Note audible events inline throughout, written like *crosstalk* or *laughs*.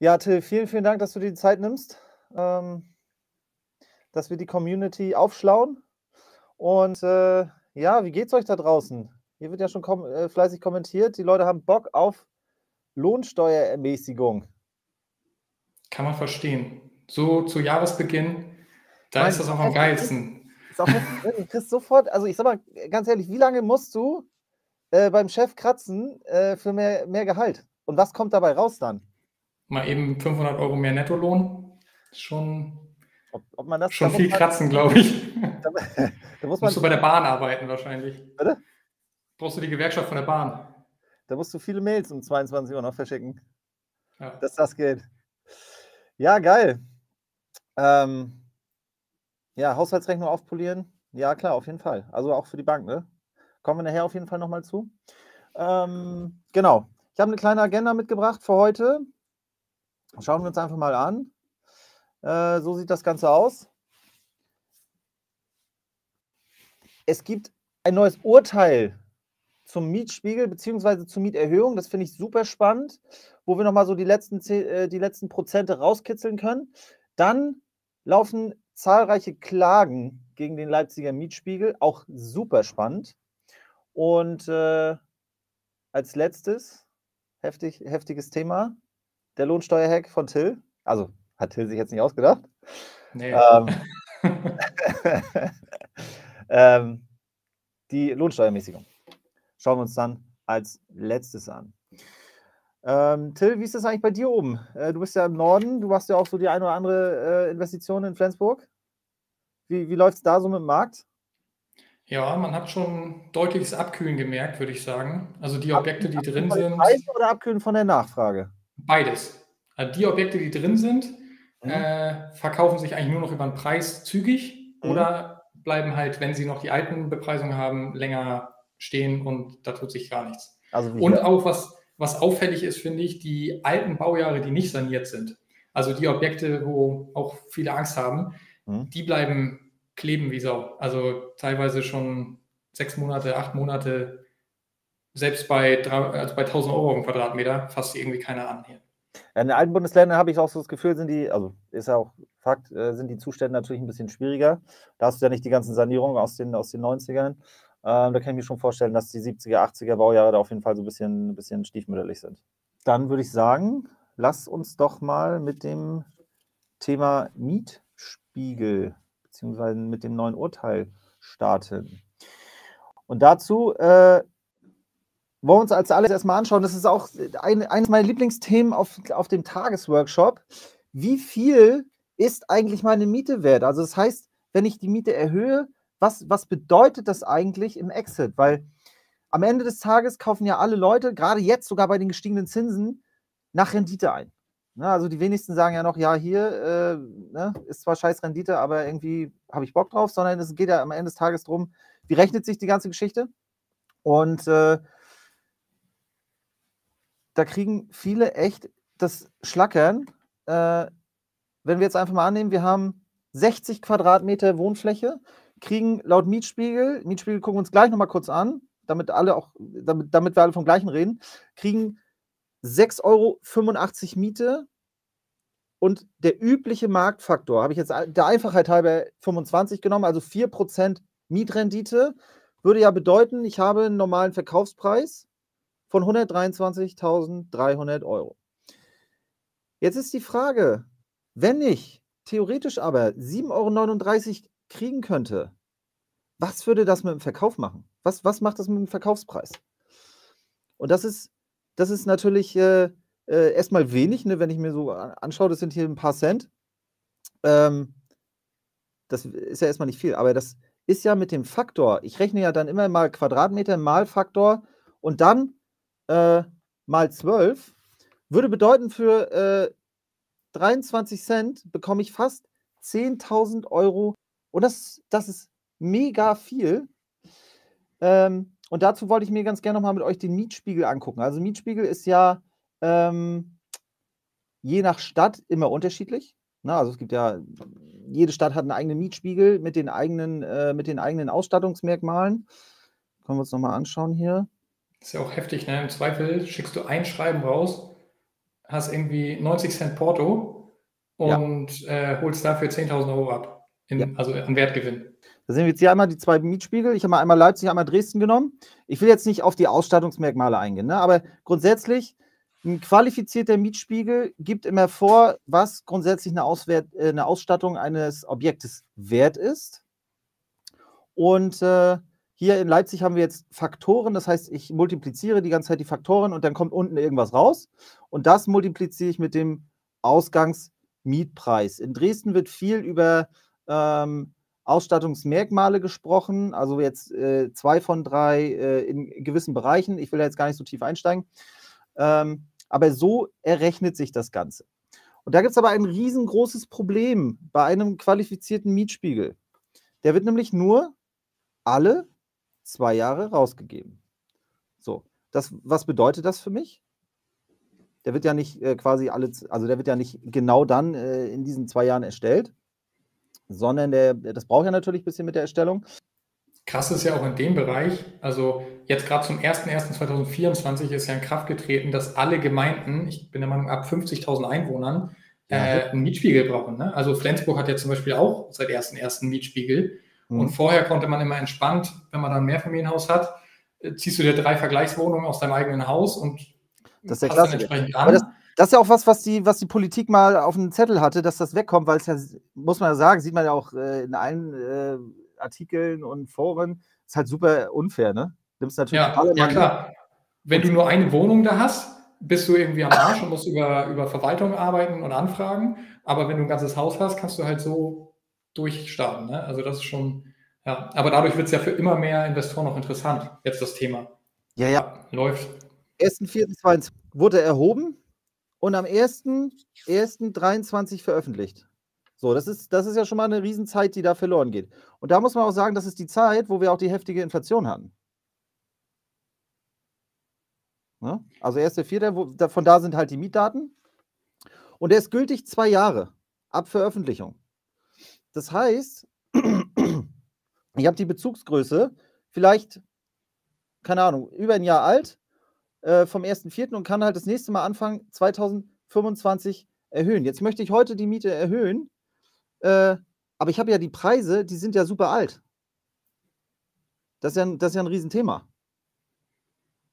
Ja, Till, vielen, vielen Dank, dass du dir die Zeit nimmst, ähm, dass wir die Community aufschlauen. Und äh, ja, wie geht's euch da draußen? Hier wird ja schon kom äh, fleißig kommentiert. Die Leute haben Bock auf Lohnsteuerermäßigung. Kann man verstehen. So zu Jahresbeginn, da mein, ist das auch am geilsten. Ist auch *laughs* du kriegst sofort, also ich sag mal ganz ehrlich, wie lange musst du äh, beim Chef kratzen äh, für mehr, mehr Gehalt? Und was kommt dabei raus dann? Mal eben 500 Euro mehr Nettolohn. Schon, ob, ob man das, schon viel kratzen, glaube ich. *laughs* Da, *laughs* *laughs* da muss man, musst du bei der Bahn arbeiten wahrscheinlich. Bitte? Brauchst du die Gewerkschaft von der Bahn. Da musst du viele Mails um 22 Uhr noch verschicken. Ja. Dass das geht. Ja, geil. Ähm, ja, Haushaltsrechnung aufpolieren. Ja, klar, auf jeden Fall. Also auch für die Bank, ne? Kommen wir nachher auf jeden Fall nochmal zu. Ähm, genau. Ich habe eine kleine Agenda mitgebracht für heute. Schauen wir uns einfach mal an. Äh, so sieht das Ganze aus. Es gibt ein neues Urteil zum Mietspiegel bzw. zur Mieterhöhung. Das finde ich super spannend, wo wir nochmal so die letzten, äh, die letzten Prozente rauskitzeln können. Dann laufen zahlreiche Klagen gegen den Leipziger Mietspiegel, auch super spannend. Und äh, als letztes, heftig, heftiges Thema, der Lohnsteuerhack von Till. Also hat Till sich jetzt nicht ausgedacht. Nee. Ähm, *laughs* *laughs* ähm, die Lohnsteuermäßigung schauen wir uns dann als letztes an. Ähm, Till, wie ist das eigentlich bei dir oben? Äh, du bist ja im Norden, du machst ja auch so die eine oder andere äh, Investition in Flensburg. Wie, wie läuft es da so mit dem Markt? Ja, man hat schon deutliches Abkühlen gemerkt, würde ich sagen. Also die Objekte, die drin sind. Preis oder Abkühlen von der Nachfrage? Beides. Also die Objekte, die drin sind, mhm. äh, verkaufen sich eigentlich nur noch über den Preis zügig mhm. oder bleiben halt, wenn sie noch die alten Bepreisungen haben, länger stehen und da tut sich gar nichts. Also und auch was, was auffällig ist, finde ich, die alten Baujahre, die nicht saniert sind, also die Objekte, wo auch viele Angst haben, mhm. die bleiben kleben wie Sau. Also teilweise schon sechs Monate, acht Monate, selbst bei, also bei 1000 Euro im Quadratmeter, fasst irgendwie keiner an hier. In den alten Bundesländern habe ich auch so das Gefühl, sind die, also ist ja auch Fakt, äh, sind die Zustände natürlich ein bisschen schwieriger. Da hast du ja nicht die ganzen Sanierungen aus den, aus den 90ern. Ähm, da kann ich mir schon vorstellen, dass die 70er, 80er Baujahre da auf jeden Fall so ein bisschen, ein bisschen stiefmütterlich sind. Dann würde ich sagen, lass uns doch mal mit dem Thema Mietspiegel bzw. mit dem neuen Urteil starten. Und dazu äh, wollen wir uns als alles erstmal anschauen. Das ist auch ein, eines meiner Lieblingsthemen auf, auf dem Tagesworkshop. Wie viel ist eigentlich meine Miete wert? Also das heißt, wenn ich die Miete erhöhe, was, was bedeutet das eigentlich im Exit? Weil am Ende des Tages kaufen ja alle Leute, gerade jetzt sogar bei den gestiegenen Zinsen, nach Rendite ein. Ne, also die wenigsten sagen ja noch, ja, hier äh, ne, ist zwar scheiß Rendite, aber irgendwie habe ich Bock drauf, sondern es geht ja am Ende des Tages darum, wie rechnet sich die ganze Geschichte? Und äh, da kriegen viele echt das Schlackern. Äh, wenn wir jetzt einfach mal annehmen, wir haben 60 Quadratmeter Wohnfläche kriegen laut Mietspiegel, Mietspiegel gucken wir uns gleich nochmal kurz an, damit alle auch, damit, damit wir alle vom gleichen reden, kriegen 6,85 Euro Miete und der übliche Marktfaktor, habe ich jetzt der Einfachheit halber 25 genommen, also 4% Mietrendite, würde ja bedeuten, ich habe einen normalen Verkaufspreis von 123.300 Euro. Jetzt ist die Frage, wenn ich theoretisch aber 7,39 Euro kriegen könnte, was würde das mit dem Verkauf machen? Was, was macht das mit dem Verkaufspreis? Und das ist, das ist natürlich äh, äh, erstmal wenig, ne, wenn ich mir so anschaue, das sind hier ein paar Cent. Ähm, das ist ja erstmal nicht viel, aber das ist ja mit dem Faktor, ich rechne ja dann immer mal Quadratmeter mal Faktor und dann äh, mal 12, würde bedeuten, für äh, 23 Cent bekomme ich fast 10.000 Euro und das, das ist mega viel. Ähm, und dazu wollte ich mir ganz gerne nochmal mit euch den Mietspiegel angucken. Also Mietspiegel ist ja ähm, je nach Stadt immer unterschiedlich. Na, also es gibt ja, jede Stadt hat einen eigenen Mietspiegel mit den eigenen, äh, mit den eigenen Ausstattungsmerkmalen. Können wir uns nochmal anschauen hier. Ist ja auch heftig, ne? Im Zweifel schickst du ein Schreiben raus, hast irgendwie 90 Cent Porto und ja. äh, holst dafür 10.000 Euro ab. In, ja. Also an Wertgewinn. Da sehen wir jetzt hier einmal die zwei Mietspiegel. Ich habe mal einmal Leipzig, einmal Dresden genommen. Ich will jetzt nicht auf die Ausstattungsmerkmale eingehen, ne? aber grundsätzlich ein qualifizierter Mietspiegel gibt immer vor, was grundsätzlich eine, Auswert, äh, eine Ausstattung eines Objektes wert ist. Und äh, hier in Leipzig haben wir jetzt Faktoren, das heißt, ich multipliziere die ganze Zeit die Faktoren und dann kommt unten irgendwas raus. Und das multipliziere ich mit dem Ausgangsmietpreis. In Dresden wird viel über ähm, Ausstattungsmerkmale gesprochen, also jetzt äh, zwei von drei äh, in gewissen Bereichen. Ich will da jetzt gar nicht so tief einsteigen. Ähm, aber so errechnet sich das Ganze. Und da gibt es aber ein riesengroßes Problem bei einem qualifizierten Mietspiegel. Der wird nämlich nur alle zwei Jahre rausgegeben. So, das, was bedeutet das für mich? Der wird ja nicht äh, quasi alle, also der wird ja nicht genau dann äh, in diesen zwei Jahren erstellt, sondern der, das braucht ja natürlich ein bisschen mit der Erstellung. Krass ist ja auch in dem Bereich, also jetzt gerade zum 01.01.2024 ist ja in Kraft getreten, dass alle Gemeinden, ich bin der Meinung, ab 50.000 Einwohnern äh, einen Mietspiegel brauchen. Ne? Also Flensburg hat ja zum Beispiel auch seit 1.01. einen Mietspiegel. Mhm. Und vorher konnte man immer entspannt, wenn man dann ein Mehrfamilienhaus hat, äh, ziehst du dir drei Vergleichswohnungen aus deinem eigenen Haus und das ist ja klasse. Aber das, das ist ja auch was, was die, was die Politik mal auf dem Zettel hatte, dass das wegkommt, weil es ja, muss man ja sagen, sieht man ja auch äh, in allen äh, Artikeln und Foren, ist halt super unfair, ne? Nimmst natürlich ja, alle ja klar. Wenn du nur eine Wohnung da hast, bist du irgendwie am Arsch und musst über, über Verwaltung arbeiten und anfragen. Aber wenn du ein ganzes Haus hast, kannst du halt so durchstarten. Ne? Also das ist schon, ja. Aber dadurch wird es ja für immer mehr Investoren noch interessant, jetzt das Thema. Ja, ja. Läuft. 1.4.22 wurde erhoben und am 1.1.23 veröffentlicht. So, das ist, das ist ja schon mal eine Riesenzeit, die da verloren geht. Und da muss man auch sagen, das ist die Zeit, wo wir auch die heftige Inflation hatten. Ne? Also 1.4., von da sind halt die Mietdaten. Und der ist gültig zwei Jahre ab Veröffentlichung. Das heißt, ich habe die Bezugsgröße vielleicht, keine Ahnung, über ein Jahr alt äh, vom 1.4. und kann halt das nächste Mal Anfang 2025 erhöhen. Jetzt möchte ich heute die Miete erhöhen äh, aber ich habe ja die Preise, die sind ja super alt. Das ist ja, das ist ja ein Riesenthema.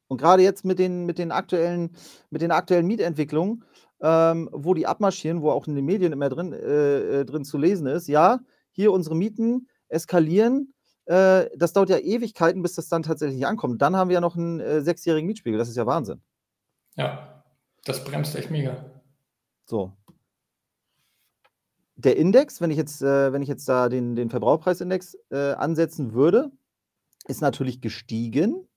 Und gerade jetzt mit den, mit den, aktuellen, mit den aktuellen Mietentwicklungen, ähm, wo die abmarschieren, wo auch in den Medien immer drin, äh, äh, drin zu lesen ist, ja, hier unsere Mieten eskalieren. Äh, das dauert ja Ewigkeiten, bis das dann tatsächlich ankommt. Dann haben wir ja noch einen äh, sechsjährigen Mietspiegel. Das ist ja Wahnsinn. Ja, das bremst echt mega. So, der Index, wenn ich jetzt, äh, wenn ich jetzt da den, den Verbrauchpreisindex äh, ansetzen würde, ist natürlich gestiegen.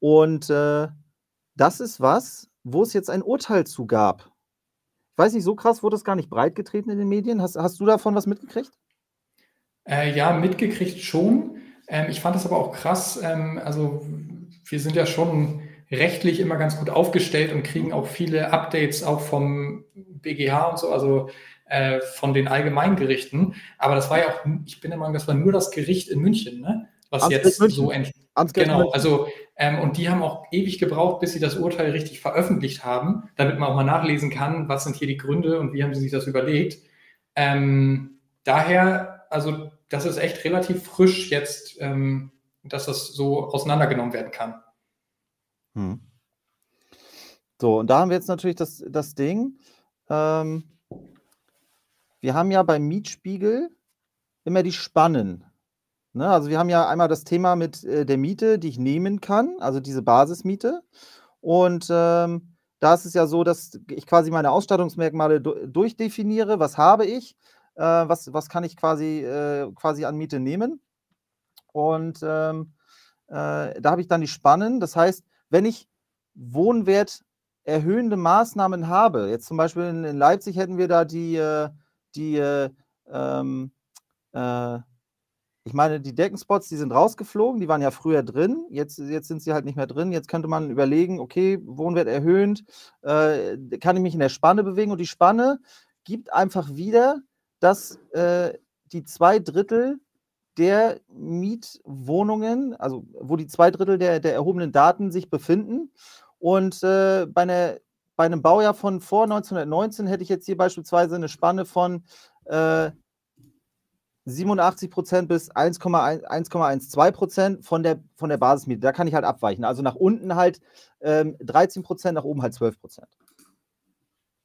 Und das ist was, wo es jetzt ein Urteil zu gab. Ich weiß nicht, so krass wurde es gar nicht breit getreten in den Medien. Hast, hast du davon was mitgekriegt? Äh, ja, mitgekriegt schon. Ähm, ich fand es aber auch krass. Ähm, also, wir sind ja schon rechtlich immer ganz gut aufgestellt und kriegen auch viele Updates auch vom BGH und so. Also, äh, von den Allgemeingerichten. Aber das war ja auch, ich bin der Meinung, das war nur das Gericht in München, ne? Was Amtsgericht jetzt München. so entschieden Genau, also ähm, und die haben auch ewig gebraucht, bis sie das Urteil richtig veröffentlicht haben, damit man auch mal nachlesen kann, was sind hier die Gründe und wie haben sie sich das überlegt. Ähm, daher, also das ist echt relativ frisch jetzt, ähm, dass das so auseinandergenommen werden kann. Hm. So, und da haben wir jetzt natürlich das, das Ding. Ähm, wir haben ja beim Mietspiegel immer die Spannen. Ne? Also wir haben ja einmal das Thema mit äh, der Miete, die ich nehmen kann, also diese Basismiete. Und ähm, da ist es ja so, dass ich quasi meine Ausstattungsmerkmale du durchdefiniere. Was habe ich? Äh, was, was kann ich quasi, äh, quasi an Miete nehmen? Und ähm, äh, da habe ich dann die Spannen. Das heißt, wenn ich Wohnwert erhöhende Maßnahmen habe, jetzt zum Beispiel in, in Leipzig hätten wir da die, äh, die, äh, ähm, äh, ich meine, die Deckenspots, die sind rausgeflogen, die waren ja früher drin, jetzt, jetzt sind sie halt nicht mehr drin. Jetzt könnte man überlegen, okay, Wohnwert erhöhend, äh, kann ich mich in der Spanne bewegen? Und die Spanne gibt einfach wieder, dass äh, die zwei Drittel der Mietwohnungen, also wo die zwei Drittel der, der erhobenen Daten sich befinden. Und äh, bei einer bei einem Baujahr von vor 1919 hätte ich jetzt hier beispielsweise eine Spanne von äh, 87 Prozent bis 1,12 Prozent von der, von der Basismiete. Da kann ich halt abweichen. Also nach unten halt ähm, 13 Prozent, nach oben halt 12 Prozent.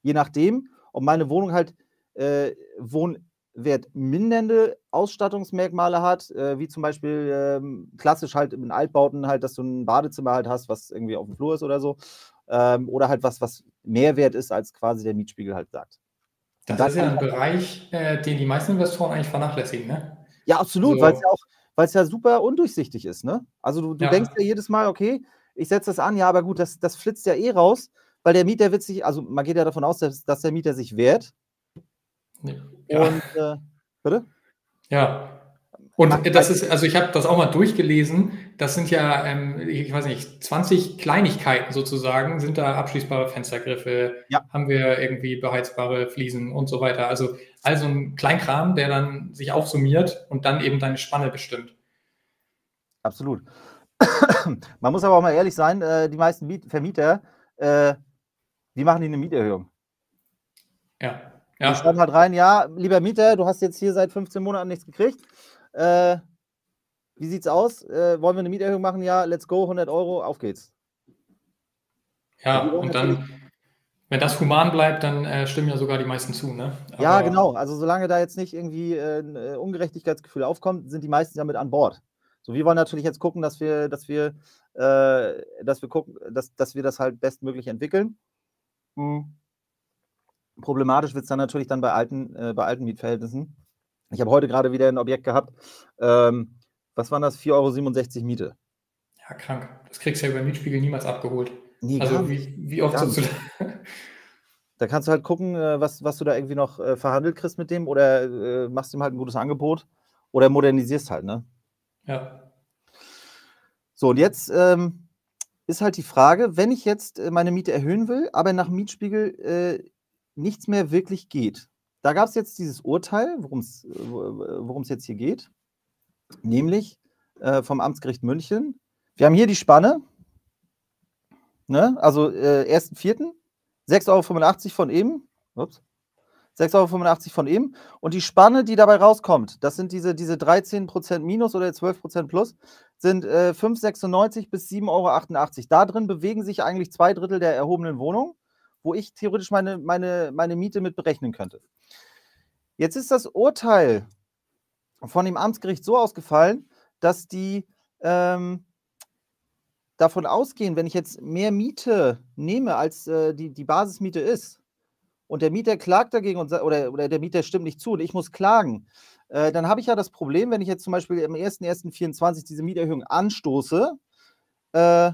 Je nachdem, ob meine Wohnung halt äh, wohnwertmindernde Ausstattungsmerkmale hat, äh, wie zum Beispiel ähm, klassisch halt in Altbauten halt, dass du ein Badezimmer halt hast, was irgendwie auf dem Flur ist oder so. Ähm, oder halt was, was mehr wert ist, als quasi der Mietspiegel halt sagt. Das, das ist ja ein Bereich, äh, den die meisten Investoren eigentlich vernachlässigen, ne? Ja, absolut, so. weil es ja auch, weil es ja super undurchsichtig ist, ne? Also du, du ja. denkst ja jedes Mal, okay, ich setze das an, ja, aber gut, das, das flitzt ja eh raus, weil der Mieter wird sich, also man geht ja davon aus, dass, dass der Mieter sich wehrt. Ja. Und äh, bitte? Ja, und das ist, also ich habe das auch mal durchgelesen, das sind ja, ähm, ich weiß nicht, 20 Kleinigkeiten sozusagen, sind da abschließbare Fenstergriffe, ja. haben wir irgendwie beheizbare Fliesen und so weiter. Also also ein Kleinkram, der dann sich aufsummiert und dann eben deine Spanne bestimmt. Absolut. *coughs* Man muss aber auch mal ehrlich sein, äh, die meisten Miet Vermieter, äh, die machen die eine Mieterhöhung. Ja. ja. Die schreiben halt rein, ja, lieber Mieter, du hast jetzt hier seit 15 Monaten nichts gekriegt äh, wie sieht's aus? Äh, wollen wir eine Mieterhöhung machen? Ja, let's go, 100 Euro, auf geht's. Ja, und dann, wenn das human bleibt, dann äh, stimmen ja sogar die meisten zu, ne? Aber ja, genau. Also solange da jetzt nicht irgendwie äh, ein äh, Ungerechtigkeitsgefühl aufkommt, sind die meisten ja mit an Bord. So, wir wollen natürlich jetzt gucken, dass wir, dass wir, äh, dass wir gucken, dass, dass wir das halt bestmöglich entwickeln. Hm. Problematisch wird es dann natürlich dann bei alten, äh, bei alten Mietverhältnissen. Ich habe heute gerade wieder ein Objekt gehabt. Ähm, was waren das? 4,67 Euro Miete. Ja, krank. Das kriegst du ja über Mietspiegel niemals abgeholt. Nie, also wie, wie oft sitzt du da? Da kannst du halt gucken, äh, was, was du da irgendwie noch äh, verhandelt kriegst mit dem oder äh, machst ihm halt ein gutes Angebot oder modernisierst halt, ne? Ja. So, und jetzt ähm, ist halt die Frage, wenn ich jetzt äh, meine Miete erhöhen will, aber nach Mietspiegel äh, nichts mehr wirklich geht, da gab es jetzt dieses Urteil, worum es jetzt hier geht, nämlich äh, vom Amtsgericht München. Wir haben hier die Spanne, ne? also äh, 1.4., 6,85 Euro von eben. Ups. 6,85 Euro von eben. Und die Spanne, die dabei rauskommt, das sind diese, diese 13% minus oder 12% plus, sind äh, 5,96 bis 7,88 Euro. Da drin bewegen sich eigentlich zwei Drittel der erhobenen Wohnungen wo ich theoretisch meine, meine, meine Miete mit berechnen könnte. Jetzt ist das Urteil von dem Amtsgericht so ausgefallen, dass die ähm, davon ausgehen, wenn ich jetzt mehr Miete nehme, als äh, die, die Basismiete ist, und der Mieter klagt dagegen und, oder, oder der Mieter stimmt nicht zu und ich muss klagen, äh, dann habe ich ja das Problem, wenn ich jetzt zum Beispiel am 1.1.24 diese Mieterhöhung anstoße, äh,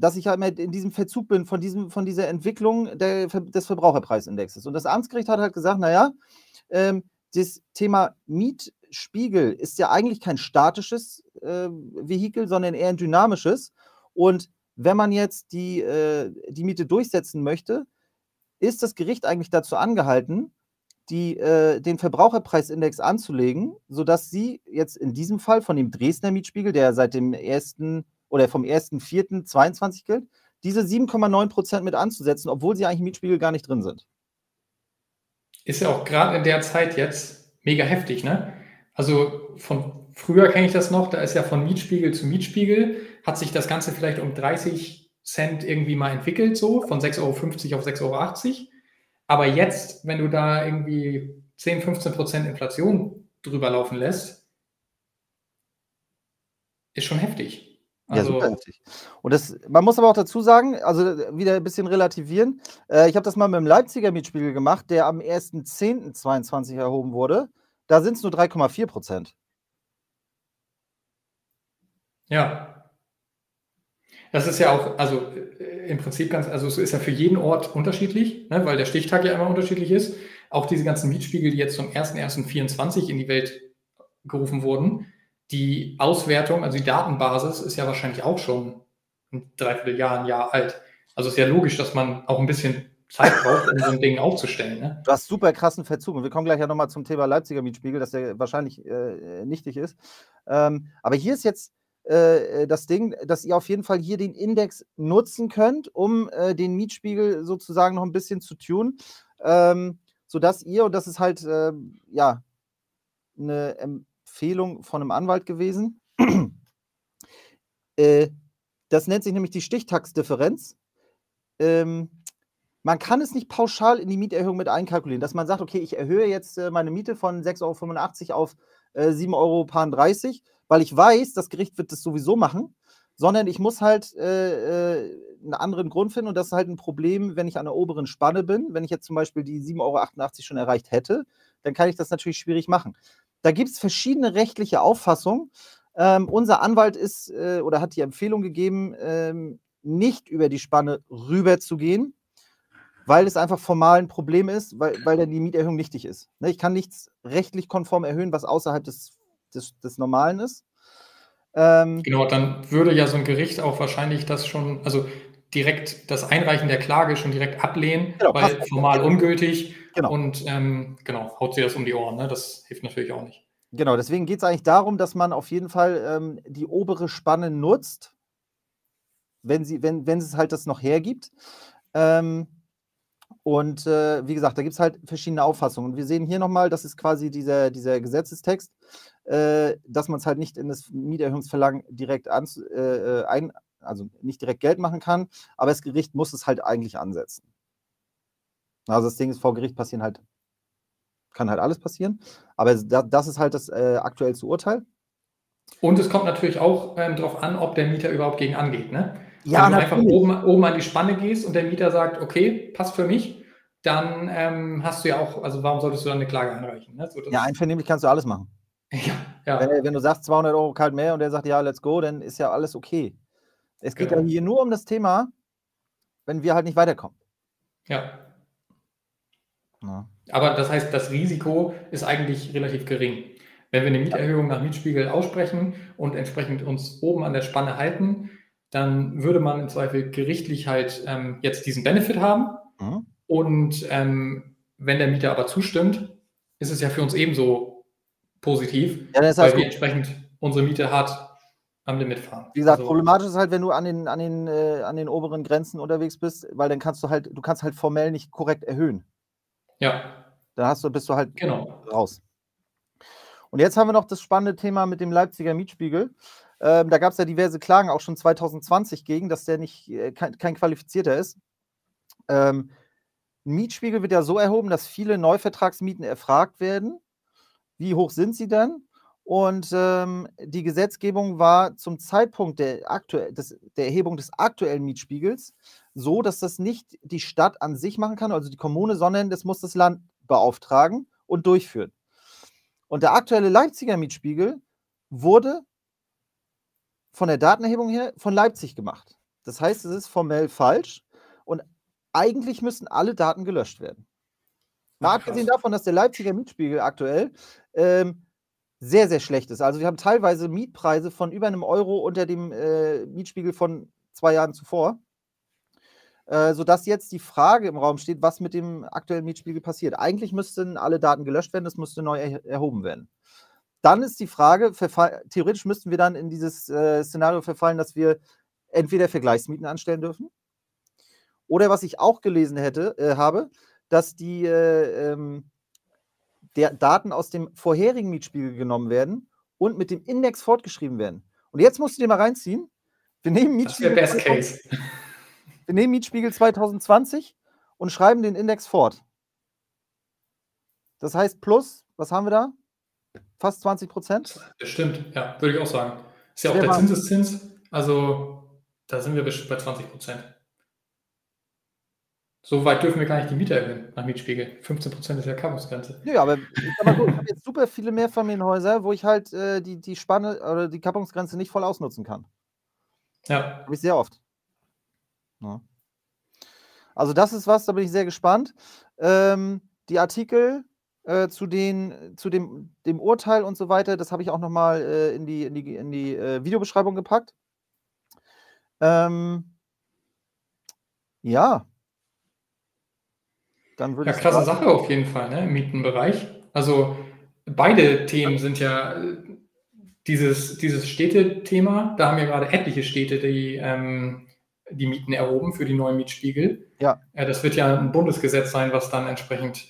dass ich halt in diesem Verzug bin von, diesem, von dieser Entwicklung der, des Verbraucherpreisindexes. Und das Amtsgericht hat halt gesagt, naja, ähm, das Thema Mietspiegel ist ja eigentlich kein statisches äh, Vehikel, sondern eher ein dynamisches. Und wenn man jetzt die, äh, die Miete durchsetzen möchte, ist das Gericht eigentlich dazu angehalten, die, äh, den Verbraucherpreisindex anzulegen, sodass sie jetzt in diesem Fall von dem Dresdner Mietspiegel, der seit dem ersten oder vom 1.4.22 gilt, diese 7,9 Prozent mit anzusetzen, obwohl sie eigentlich im Mietspiegel gar nicht drin sind. Ist ja auch gerade in der Zeit jetzt mega heftig, ne? Also von früher kenne ich das noch, da ist ja von Mietspiegel zu Mietspiegel, hat sich das Ganze vielleicht um 30 Cent irgendwie mal entwickelt, so von 6,50 Euro auf 6,80 Euro. Aber jetzt, wenn du da irgendwie 10, 15 Prozent Inflation drüber laufen lässt, ist schon heftig. Ja, super also heftig. Und das, man muss aber auch dazu sagen, also wieder ein bisschen relativieren. Äh, ich habe das mal mit dem Leipziger Mietspiegel gemacht, der am 1.10.22 erhoben wurde. Da sind es nur 3,4 Prozent. Ja. Das ist ja auch, also äh, im Prinzip ganz, also es ist ja für jeden Ort unterschiedlich, ne, weil der Stichtag ja immer unterschiedlich ist. Auch diese ganzen Mietspiegel, die jetzt zum 1.1.24 in die Welt gerufen wurden, die Auswertung, also die Datenbasis ist ja wahrscheinlich auch schon ein Dreivierteljahr, ein Jahr alt. Also ist ja logisch, dass man auch ein bisschen Zeit braucht, um so ein Ding aufzustellen. Ne? Du hast super krassen Verzug. Und wir kommen gleich ja nochmal zum Thema Leipziger Mietspiegel, dass der wahrscheinlich äh, nichtig ist. Ähm, aber hier ist jetzt äh, das Ding, dass ihr auf jeden Fall hier den Index nutzen könnt, um äh, den Mietspiegel sozusagen noch ein bisschen zu tun, ähm, sodass ihr, und das ist halt, äh, ja, eine Empfehlung von einem Anwalt gewesen, *clears throat* äh, das nennt sich nämlich die Stichtagsdifferenz. Ähm, man kann es nicht pauschal in die Mieterhöhung mit einkalkulieren, dass man sagt, okay, ich erhöhe jetzt äh, meine Miete von 6,85 Euro auf äh, 7,30 Euro, weil ich weiß, das Gericht wird das sowieso machen, sondern ich muss halt äh, äh, einen anderen Grund finden und das ist halt ein Problem, wenn ich an der oberen Spanne bin. Wenn ich jetzt zum Beispiel die 7,88 Euro schon erreicht hätte, dann kann ich das natürlich schwierig machen. Da gibt es verschiedene rechtliche Auffassungen. Ähm, unser Anwalt ist äh, oder hat die Empfehlung gegeben, ähm, nicht über die Spanne rüber zu gehen, weil es einfach formal ein Problem ist, weil, weil dann die Mieterhöhung nichtig ist. Ne, ich kann nichts rechtlich konform erhöhen, was außerhalb des, des, des Normalen ist. Ähm, genau, dann würde ja so ein Gericht auch wahrscheinlich das schon, also direkt das Einreichen der Klage schon direkt ablehnen, genau, weil formal ungültig genau. und ähm, genau, haut sie das um die Ohren. Ne? Das hilft natürlich auch nicht. Genau, deswegen geht es eigentlich darum, dass man auf jeden Fall ähm, die obere Spanne nutzt, wenn, sie, wenn, wenn es halt das noch hergibt. Ähm, und äh, wie gesagt, da gibt es halt verschiedene Auffassungen. Und wir sehen hier nochmal, das ist quasi dieser, dieser Gesetzestext, äh, dass man es halt nicht in das Mieterhöhungsverlangen direkt an, äh, äh, ein, also nicht direkt Geld machen kann, aber das Gericht muss es halt eigentlich ansetzen. Also das Ding ist, vor Gericht passieren halt, kann halt alles passieren, aber das ist halt das äh, aktuellste Urteil. Und es kommt natürlich auch ähm, darauf an, ob der Mieter überhaupt gegen angeht. Ne? Ja, Wenn du natürlich. einfach oben, oben an die Spanne gehst und der Mieter sagt, okay, passt für mich, dann ähm, hast du ja auch, also warum solltest du dann eine Klage einreichen? Ne? So, ja, einvernehmlich kannst du alles machen. *laughs* Ja, ja. Wenn, wenn, du sagst 200 Euro kalt mehr und der sagt, ja, let's go, dann ist ja alles okay. Es geht genau. ja hier nur um das Thema, wenn wir halt nicht weiterkommen. Ja. ja. Aber das heißt, das Risiko ist eigentlich relativ gering. Wenn wir eine Mieterhöhung nach Mietspiegel aussprechen und entsprechend uns oben an der Spanne halten, dann würde man im Zweifel gerichtlich halt ähm, jetzt diesen Benefit haben. Mhm. Und ähm, wenn der Mieter aber zustimmt, ist es ja für uns ebenso positiv, ja, das heißt, weil wir entsprechend unsere Miete hart am Limit fahren. Wie gesagt, also, problematisch ist halt, wenn du an den, an, den, äh, an den oberen Grenzen unterwegs bist, weil dann kannst du halt, du kannst halt formell nicht korrekt erhöhen. Ja. Da hast du, bist du halt genau. raus. Und jetzt haben wir noch das spannende Thema mit dem Leipziger Mietspiegel. Ähm, da gab es ja diverse Klagen auch schon 2020 gegen, dass der nicht äh, kein, kein, qualifizierter ist. Ähm, Mietspiegel wird ja so erhoben, dass viele Neuvertragsmieten erfragt werden. Wie hoch sind sie denn? Und ähm, die Gesetzgebung war zum Zeitpunkt der, aktuell, des, der Erhebung des aktuellen Mietspiegels so, dass das nicht die Stadt an sich machen kann, also die Kommune, sondern das muss das Land beauftragen und durchführen. Und der aktuelle Leipziger Mietspiegel wurde von der Datenerhebung her von Leipzig gemacht. Das heißt, es ist formell falsch und eigentlich müssen alle Daten gelöscht werden. Mal abgesehen davon, dass der Leipziger Mietspiegel aktuell ähm, sehr, sehr schlecht ist. Also wir haben teilweise Mietpreise von über einem Euro unter dem äh, Mietspiegel von zwei Jahren zuvor. Äh, sodass jetzt die Frage im Raum steht, was mit dem aktuellen Mietspiegel passiert. Eigentlich müssten alle Daten gelöscht werden, das müsste neu er erhoben werden. Dann ist die Frage, theoretisch müssten wir dann in dieses äh, Szenario verfallen, dass wir entweder Vergleichsmieten anstellen dürfen oder was ich auch gelesen hätte, äh, habe, dass die äh, ähm, der Daten aus dem vorherigen Mietspiegel genommen werden und mit dem Index fortgeschrieben werden. Und jetzt musst du dir mal reinziehen. Wir nehmen Mietspiegel. Das Best Case. Wir nehmen Mietspiegel 2020 und schreiben den Index fort. Das heißt, plus, was haben wir da? Fast 20 Prozent? Das stimmt, ja, würde ich auch sagen. Ist ja auch der Zinseszins. Also, da sind wir bei 20 Prozent. So weit dürfen wir gar nicht die Miete erhöhen nach Mietspiegel. 15 Prozent ist ja Kappungsgrenze. Ja, aber ich habe jetzt super viele Mehrfamilienhäuser, wo ich halt äh, die, die Spanne oder die Kappungsgrenze nicht voll ausnutzen kann. Ja. Habe ich sehr oft. Ja. Also das ist was, da bin ich sehr gespannt. Ähm, die Artikel äh, zu, den, zu dem, dem Urteil und so weiter, das habe ich auch nochmal äh, in die, in die, in die äh, Videobeschreibung gepackt. Ähm, ja. Dann würde ja, krasse Sache auf jeden Fall, ne, im Mietenbereich. Also beide Themen sind ja äh, dieses, dieses Städtethema, da haben ja gerade etliche Städte die, ähm, die Mieten erhoben für die neuen Mietspiegel. Ja. Äh, das wird ja ein Bundesgesetz sein, was dann entsprechend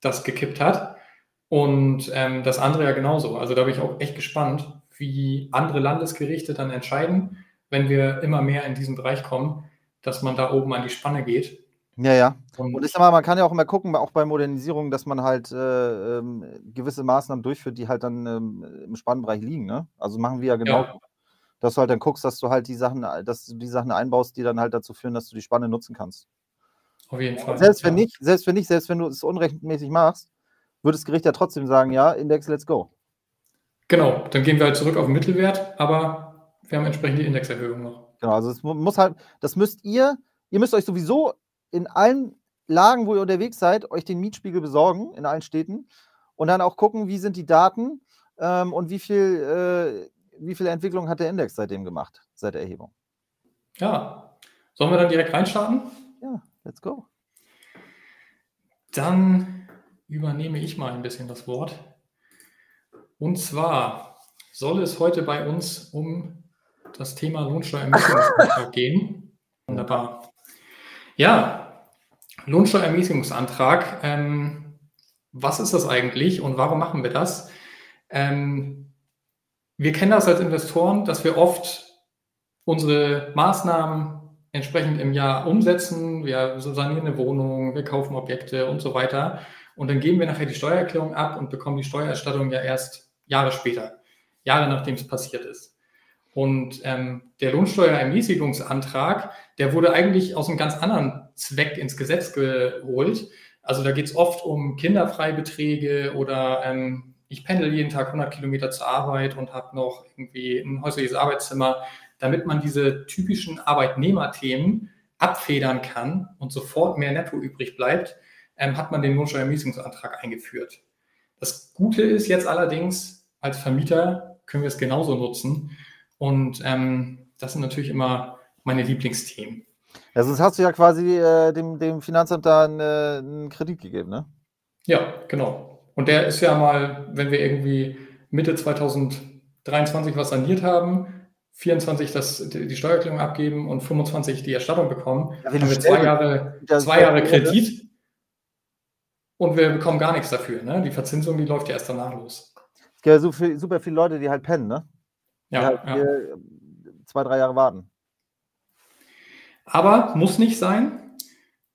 das gekippt hat. Und ähm, das andere ja genauso. Also da bin ich auch echt gespannt, wie andere Landesgerichte dann entscheiden, wenn wir immer mehr in diesen Bereich kommen, dass man da oben an die Spanne geht. Ja, ja. Und, und ich sag mal, man kann ja auch immer gucken, auch bei Modernisierung, dass man halt äh, ähm, gewisse Maßnahmen durchführt, die halt dann ähm, im Spannbereich liegen. Ne? Also machen wir ja genau, ja. dass du halt dann guckst, dass du halt die Sachen, dass du die Sachen einbaust, die dann halt dazu führen, dass du die Spanne nutzen kannst. Auf jeden Fall. Selbst wenn ja. nicht, selbst wenn nicht, selbst wenn du es unrechtmäßig machst, würde das Gericht ja trotzdem sagen, ja, Index, let's go. Genau, dann gehen wir halt zurück auf den Mittelwert, aber wir haben entsprechend die Indexerhöhung noch. Genau, also es muss halt, das müsst ihr, ihr müsst euch sowieso in allen Lagen, wo ihr unterwegs seid, euch den Mietspiegel besorgen, in allen Städten. Und dann auch gucken, wie sind die Daten ähm, und wie viel, äh, wie viel Entwicklung hat der Index seitdem gemacht, seit der Erhebung. Ja. Sollen wir dann direkt reinstarten? Ja, let's go. Dann übernehme ich mal ein bisschen das Wort. Und zwar soll es heute bei uns um das Thema Lohnsteuerermäßigungsantrag *laughs* gehen. Wunderbar. Ja, Lohnsteuerermäßigungsantrag. Ähm, was ist das eigentlich und warum machen wir das? Ähm, wir kennen das als Investoren, dass wir oft unsere Maßnahmen entsprechend im Jahr umsetzen. Wir sanieren eine Wohnung, wir kaufen Objekte und so weiter. Und dann geben wir nachher die Steuererklärung ab und bekommen die Steuererstattung ja erst Jahre später, Jahre nachdem es passiert ist. Und ähm, der Lohnsteuerermäßigungsantrag, der wurde eigentlich aus einem ganz anderen Zweck ins Gesetz geholt. Also da geht es oft um Kinderfreibeträge oder ähm, ich pendel jeden Tag 100 Kilometer zur Arbeit und habe noch irgendwie ein häusliches Arbeitszimmer, damit man diese typischen Arbeitnehmerthemen abfedern kann und sofort mehr Netto übrig bleibt, ähm, hat man den Lohnsteuerermäßigungsantrag eingeführt. Das Gute ist jetzt allerdings, als Vermieter können wir es genauso nutzen. Und ähm, das sind natürlich immer meine Lieblingsthemen. Ja, sonst hast du ja quasi äh, dem, dem Finanzamt da einen, äh, einen Kredit gegeben, ne? Ja, genau. Und der ist ja mal, wenn wir irgendwie Mitte 2023 was saniert haben, 24 das, die Steuererklärung abgeben und 25 die Erstattung bekommen, ja, haben wir zwei Jahre, zwei Jahre Kredit und wir bekommen gar nichts dafür. Ne? Die Verzinsung, die läuft ja erst danach los. Es gibt ja so viel, super viele Leute, die halt pennen, ne? Ja, halt ja. zwei, drei Jahre warten. Aber muss nicht sein.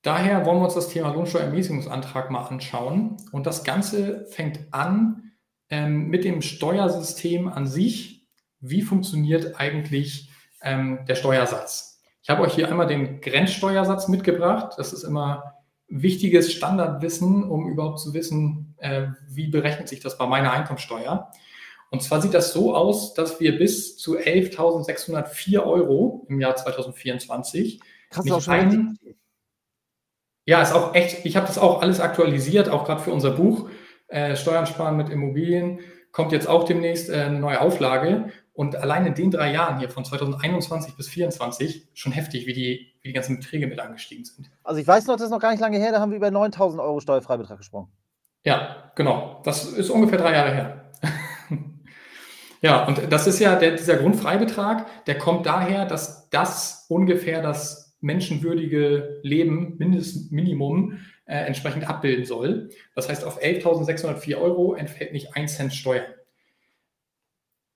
Daher wollen wir uns das Thema Lohnsteuerermäßigungsantrag mal anschauen. Und das Ganze fängt an ähm, mit dem Steuersystem an sich. Wie funktioniert eigentlich ähm, der Steuersatz? Ich habe euch hier einmal den Grenzsteuersatz mitgebracht. Das ist immer wichtiges Standardwissen, um überhaupt zu wissen, äh, wie berechnet sich das bei meiner Einkommensteuer. Und zwar sieht das so aus, dass wir bis zu 11.604 Euro im Jahr 2024 Krass, auch schon ein, ja, ist auch echt, ich habe das auch alles aktualisiert, auch gerade für unser Buch äh, Steuern sparen mit Immobilien. Kommt jetzt auch demnächst äh, eine neue Auflage. Und allein in den drei Jahren hier von 2021 bis 2024 schon heftig, wie die, wie die ganzen Beträge mit angestiegen sind. Also ich weiß noch, das ist noch gar nicht lange her, da haben wir über 9000 Euro Steuerfreibetrag gesprochen. Ja, genau. Das ist ungefähr drei Jahre her. Ja, und das ist ja der, dieser Grundfreibetrag, der kommt daher, dass das ungefähr das menschenwürdige Leben, Mindestminimum, äh, entsprechend abbilden soll. Das heißt, auf 11.604 Euro entfällt nicht ein Cent Steuern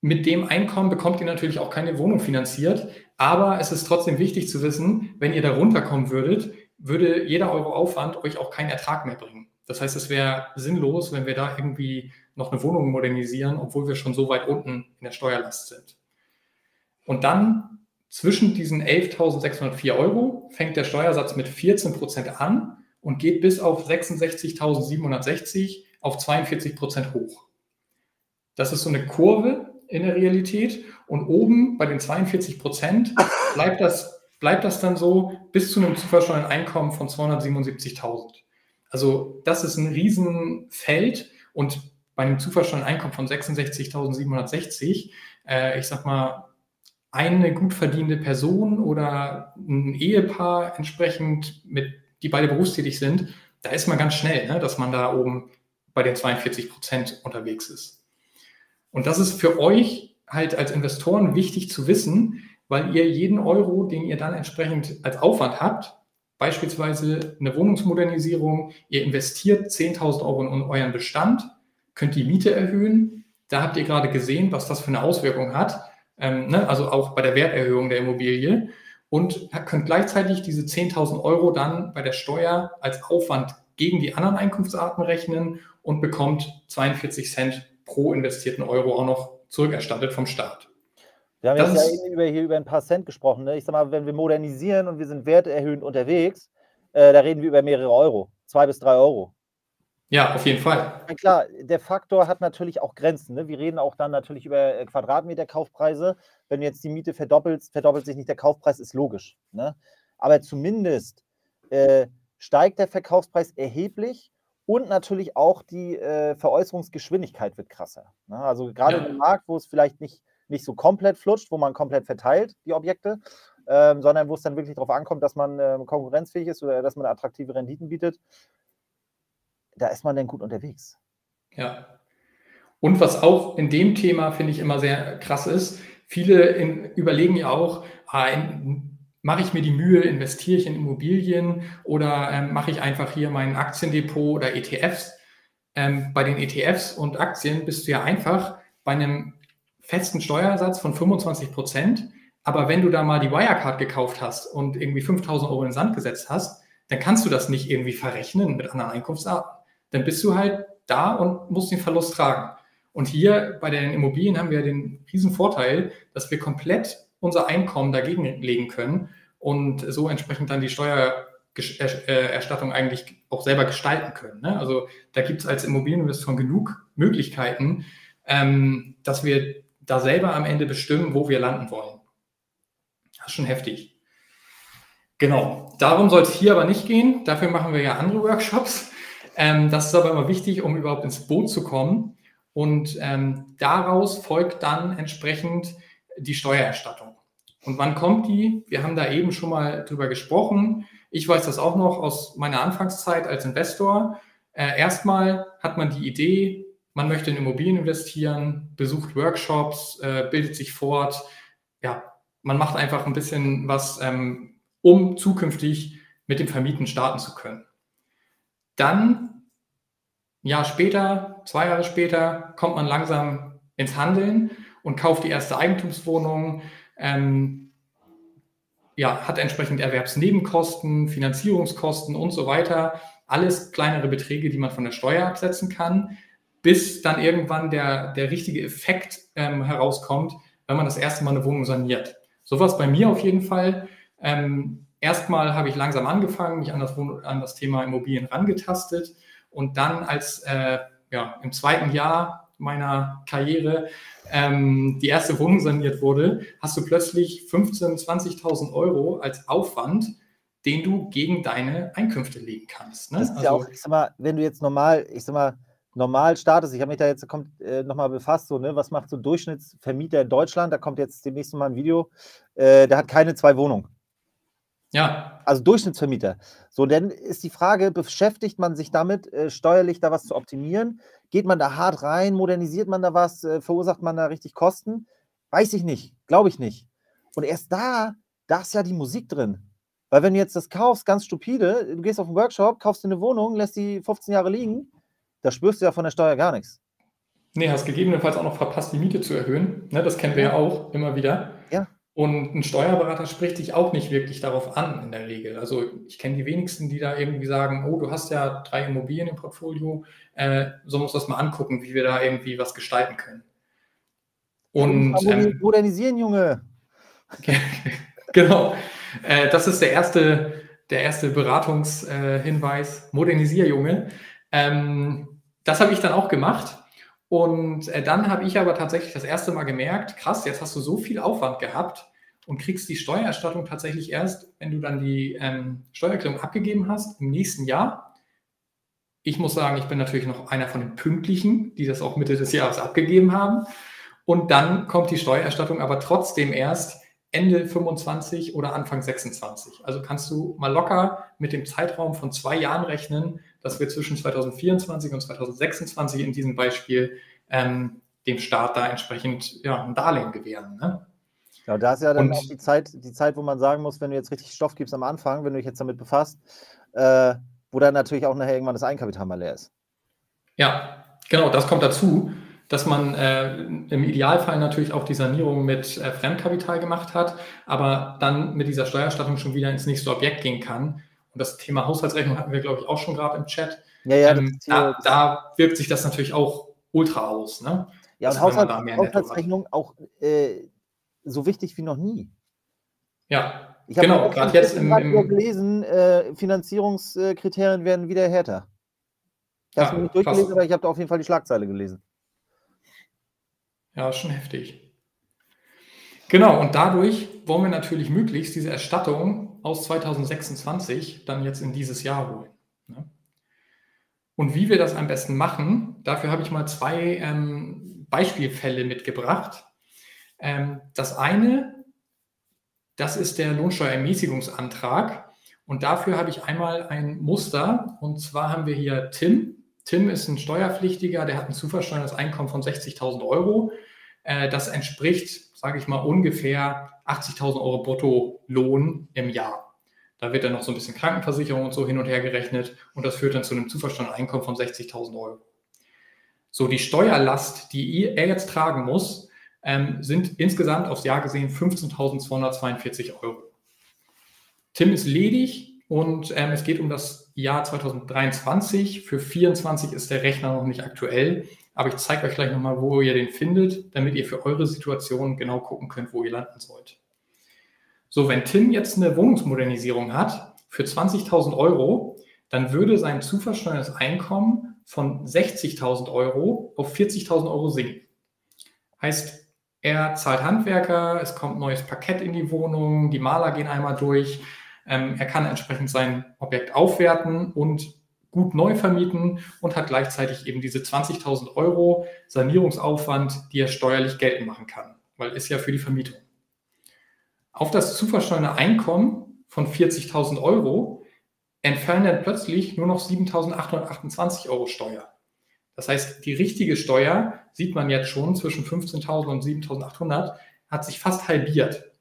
mit dem Einkommen bekommt ihr natürlich auch keine Wohnung finanziert. Aber es ist trotzdem wichtig zu wissen, wenn ihr da runterkommen würdet, würde jeder Euro Aufwand euch auch keinen Ertrag mehr bringen. Das heißt, es wäre sinnlos, wenn wir da irgendwie noch eine Wohnung modernisieren, obwohl wir schon so weit unten in der Steuerlast sind. Und dann zwischen diesen 11.604 Euro fängt der Steuersatz mit 14 Prozent an und geht bis auf 66.760 auf 42 Prozent hoch. Das ist so eine Kurve, in der Realität. Und oben bei den 42 Prozent bleibt das, bleibt das dann so bis zu einem zu versteuernden Einkommen von 277.000. Also das ist ein Riesenfeld und bei einem zu versteuernden Einkommen von 66.760, äh, ich sag mal, eine gut verdienende Person oder ein Ehepaar entsprechend, mit, die beide berufstätig sind, da ist man ganz schnell, ne, dass man da oben bei den 42 Prozent unterwegs ist. Und das ist für euch halt als Investoren wichtig zu wissen, weil ihr jeden Euro, den ihr dann entsprechend als Aufwand habt, beispielsweise eine Wohnungsmodernisierung, ihr investiert 10.000 Euro in euren Bestand, könnt die Miete erhöhen. Da habt ihr gerade gesehen, was das für eine Auswirkung hat, ähm, ne? also auch bei der Werterhöhung der Immobilie und könnt gleichzeitig diese 10.000 Euro dann bei der Steuer als Aufwand gegen die anderen Einkunftsarten rechnen und bekommt 42 Cent pro investierten Euro auch noch zurückerstattet vom Staat. Wir haben das jetzt ja eben über, hier über ein paar Cent gesprochen. Ne? Ich sag mal, wenn wir modernisieren und wir sind werterhöhend unterwegs, äh, da reden wir über mehrere Euro, zwei bis drei Euro. Ja, auf jeden Fall. Ja, klar, der Faktor hat natürlich auch Grenzen. Ne? Wir reden auch dann natürlich über äh, Quadratmeter-Kaufpreise. Wenn du jetzt die Miete verdoppelst, verdoppelt sich nicht der Kaufpreis, ist logisch. Ne? Aber zumindest äh, steigt der Verkaufspreis erheblich und natürlich auch die äh, Veräußerungsgeschwindigkeit wird krasser. Ne? Also gerade ja. im Markt, wo es vielleicht nicht, nicht so komplett flutscht, wo man komplett verteilt, die Objekte, ähm, sondern wo es dann wirklich darauf ankommt, dass man ähm, konkurrenzfähig ist oder dass man attraktive Renditen bietet, da ist man dann gut unterwegs. Ja. Und was auch in dem Thema, finde ich, immer sehr krass ist, viele in, überlegen ja auch, ah, mache ich mir die Mühe, investiere ich in Immobilien oder ähm, mache ich einfach hier mein Aktiendepot oder ETFs? Ähm, bei den ETFs und Aktien bist du ja einfach bei einem festen Steuersatz von 25 Prozent. Aber wenn du da mal die Wirecard gekauft hast und irgendwie 5000 Euro in den Sand gesetzt hast, dann kannst du das nicht irgendwie verrechnen mit anderen Einkunftsarten dann bist du halt da und musst den Verlust tragen. Und hier bei den Immobilien haben wir den riesen Vorteil, dass wir komplett unser Einkommen dagegen legen können und so entsprechend dann die Steuererstattung eigentlich auch selber gestalten können. Ne? Also da gibt es als Immobilieninvestor genug Möglichkeiten, ähm, dass wir da selber am Ende bestimmen, wo wir landen wollen. Das ist schon heftig. Genau, darum soll es hier aber nicht gehen. Dafür machen wir ja andere Workshops. Ähm, das ist aber immer wichtig, um überhaupt ins Boot zu kommen. Und ähm, daraus folgt dann entsprechend die Steuererstattung. Und wann kommt die? Wir haben da eben schon mal drüber gesprochen. Ich weiß das auch noch aus meiner Anfangszeit als Investor. Äh, erstmal hat man die Idee, man möchte in Immobilien investieren, besucht Workshops, äh, bildet sich fort. Ja, man macht einfach ein bisschen was, ähm, um zukünftig mit dem Vermieten starten zu können. Dann, ein Jahr später, zwei Jahre später, kommt man langsam ins Handeln und kauft die erste Eigentumswohnung, ähm, ja, hat entsprechend Erwerbsnebenkosten, Finanzierungskosten und so weiter. Alles kleinere Beträge, die man von der Steuer absetzen kann, bis dann irgendwann der, der richtige Effekt ähm, herauskommt, wenn man das erste Mal eine Wohnung saniert. So war es bei mir auf jeden Fall. Ähm, erstmal habe ich langsam angefangen, mich an das, an das Thema Immobilien rangetastet und dann als äh, ja, im zweiten Jahr meiner Karriere ähm, die erste Wohnung saniert wurde, hast du plötzlich 15.000, 20.000 Euro als Aufwand, den du gegen deine Einkünfte legen kannst. Ne? Das ist also, ja auch, ich sag mal, wenn du jetzt normal, ich sag mal, normal startest, ich habe mich da jetzt kommt, äh, nochmal befasst, so, ne, was macht so ein Durchschnittsvermieter in Deutschland, da kommt jetzt demnächst mal ein Video, äh, der hat keine zwei Wohnungen. Ja. Also Durchschnittsvermieter. So, dann ist die Frage, beschäftigt man sich damit, äh, steuerlich da was zu optimieren? Geht man da hart rein? Modernisiert man da was? Äh, verursacht man da richtig Kosten? Weiß ich nicht. Glaube ich nicht. Und erst da, da ist ja die Musik drin. Weil wenn du jetzt das kaufst, ganz stupide, du gehst auf einen Workshop, kaufst dir eine Wohnung, lässt die 15 Jahre liegen, da spürst du ja von der Steuer gar nichts. Nee, hast gegebenenfalls auch noch verpasst, die Miete zu erhöhen. Ne, das kennen wir ja auch immer wieder. Ja. Und ein Steuerberater spricht dich auch nicht wirklich darauf an in der Regel. Also ich kenne die wenigsten, die da irgendwie sagen, oh, du hast ja drei Immobilien im Portfolio, äh, so musst du das mal angucken, wie wir da irgendwie was gestalten können. Und ähm, modernisieren, Junge. *laughs* genau. Äh, das ist der erste, der erste Beratungshinweis. Äh, Modernisier, Junge. Ähm, das habe ich dann auch gemacht. Und äh, dann habe ich aber tatsächlich das erste Mal gemerkt, krass, jetzt hast du so viel Aufwand gehabt und kriegst die Steuererstattung tatsächlich erst, wenn du dann die ähm, Steuererklärung abgegeben hast im nächsten Jahr. Ich muss sagen, ich bin natürlich noch einer von den Pünktlichen, die das auch Mitte des Jahres abgegeben haben. Und dann kommt die Steuererstattung aber trotzdem erst Ende 25 oder Anfang 26. Also kannst du mal locker mit dem Zeitraum von zwei Jahren rechnen, dass wir zwischen 2024 und 2026 in diesem Beispiel ähm, dem Staat da entsprechend ja, ein Darlehen gewähren. Ne? Ja, da ist ja dann und, auch die Zeit, die Zeit, wo man sagen muss, wenn du jetzt richtig Stoff gibst am Anfang, wenn du dich jetzt damit befasst, äh, wo dann natürlich auch nachher irgendwann das Eigenkapital mal leer ist. Ja, genau, das kommt dazu, dass man äh, im Idealfall natürlich auch die Sanierung mit äh, Fremdkapital gemacht hat, aber dann mit dieser Steuerstattung schon wieder ins nächste Objekt gehen kann. Und das Thema Haushaltsrechnung hatten wir, glaube ich, auch schon gerade im Chat. Ja, ja, ähm, da, da, wirkt sich das natürlich auch ultra aus. Ne? Ja, und Haushalt, Haushaltsrechnung auch äh, so wichtig wie noch nie. Ja, ich habe genau, gerade jetzt im, im gelesen, äh, Finanzierungskriterien werden wieder härter. Ich habe es ja, nicht durchgelesen, fast. aber ich habe da auf jeden Fall die Schlagzeile gelesen. Ja, schon heftig. Genau, und dadurch wollen wir natürlich möglichst diese Erstattung aus 2026 dann jetzt in dieses Jahr holen. Ne? Und wie wir das am besten machen, dafür habe ich mal zwei ähm, Beispielfälle mitgebracht. Ähm, das eine, das ist der Lohnsteuerermäßigungsantrag. Und dafür habe ich einmal ein Muster. Und zwar haben wir hier Tim. Tim ist ein Steuerpflichtiger, der hat ein zuversteuertes Einkommen von 60.000 Euro. Äh, das entspricht, sage ich mal, ungefähr 80.000 Euro Bruttolohn im Jahr. Da wird dann noch so ein bisschen Krankenversicherung und so hin und her gerechnet und das führt dann zu einem zuversteuerten Einkommen von 60.000 Euro. So, die Steuerlast, die er jetzt tragen muss, ähm, sind insgesamt aufs Jahr gesehen 15.242 Euro. Tim ist ledig und ähm, es geht um das Jahr 2023. Für 2024 ist der Rechner noch nicht aktuell, aber ich zeige euch gleich nochmal, wo ihr den findet, damit ihr für eure Situation genau gucken könnt, wo ihr landen sollt. So, wenn Tim jetzt eine Wohnungsmodernisierung hat für 20.000 Euro, dann würde sein zu versteuertes Einkommen von 60.000 Euro auf 40.000 Euro sinken. Heißt, er zahlt Handwerker, es kommt neues Parkett in die Wohnung, die Maler gehen einmal durch. Ähm, er kann entsprechend sein Objekt aufwerten und gut neu vermieten und hat gleichzeitig eben diese 20.000 Euro Sanierungsaufwand, die er steuerlich geltend machen kann, weil ist ja für die Vermietung. Auf das zu versteuernde Einkommen von 40.000 Euro entfallen dann plötzlich nur noch 7.828 Euro Steuer. Das heißt, die richtige Steuer sieht man jetzt schon zwischen 15.000 und 7.800 hat sich fast halbiert.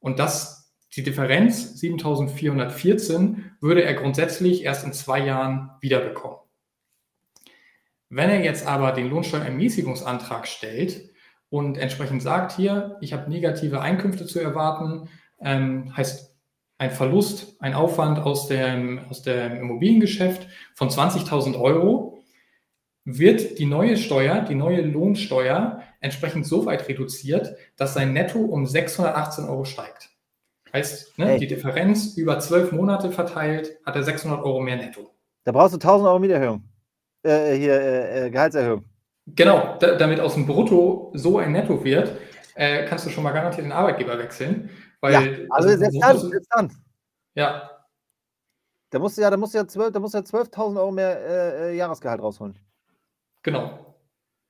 Und das, die Differenz 7.414 würde er grundsätzlich erst in zwei Jahren wiederbekommen. Wenn er jetzt aber den Lohnsteuerermäßigungsantrag stellt und entsprechend sagt hier, ich habe negative Einkünfte zu erwarten, ähm, heißt ein Verlust, ein Aufwand aus dem, aus dem Immobiliengeschäft von 20.000 Euro, wird die neue Steuer, die neue Lohnsteuer entsprechend so weit reduziert, dass sein Netto um 618 Euro steigt. Heißt, ne, die Differenz über zwölf Monate verteilt hat er 600 Euro mehr Netto. Da brauchst du 1000 Euro Mieterhöhung. Äh, hier, äh, äh, Gehaltserhöhung. Genau, da, damit aus dem Brutto so ein Netto wird, äh, kannst du schon mal garantiert den Arbeitgeber wechseln. Weil, ja, also, also selbst dann, selbst dann. Ja. Da musst du ja, da musst du ja 12.000 12 Euro mehr äh, äh, Jahresgehalt rausholen. Genau.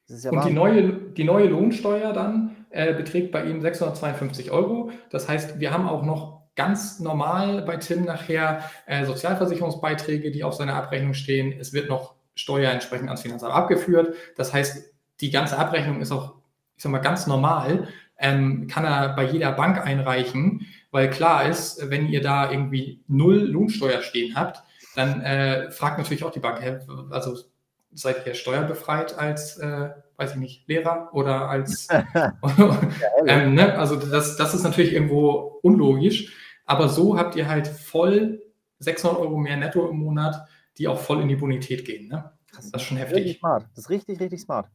Ja und die neue, die neue Lohnsteuer dann äh, beträgt bei ihm 652 Euro. Das heißt, wir haben auch noch ganz normal bei Tim nachher äh, Sozialversicherungsbeiträge, die auf seiner Abrechnung stehen. Es wird noch Steuer entsprechend ans Finanzamt abgeführt. Das heißt, die ganze Abrechnung ist auch, ich sag mal, ganz normal. Ähm, kann er bei jeder Bank einreichen, weil klar ist, wenn ihr da irgendwie null Lohnsteuer stehen habt, dann äh, fragt natürlich auch die Bank, also seid ihr steuerbefreit als, äh, weiß ich nicht, Lehrer oder als, *laughs* *laughs* ähm, ne? also das, das ist natürlich irgendwo unlogisch, aber so habt ihr halt voll 600 Euro mehr netto im Monat, die auch voll in die Bonität gehen. Ne? Das ist schon heftig. Richtig smart. Das ist richtig, richtig smart.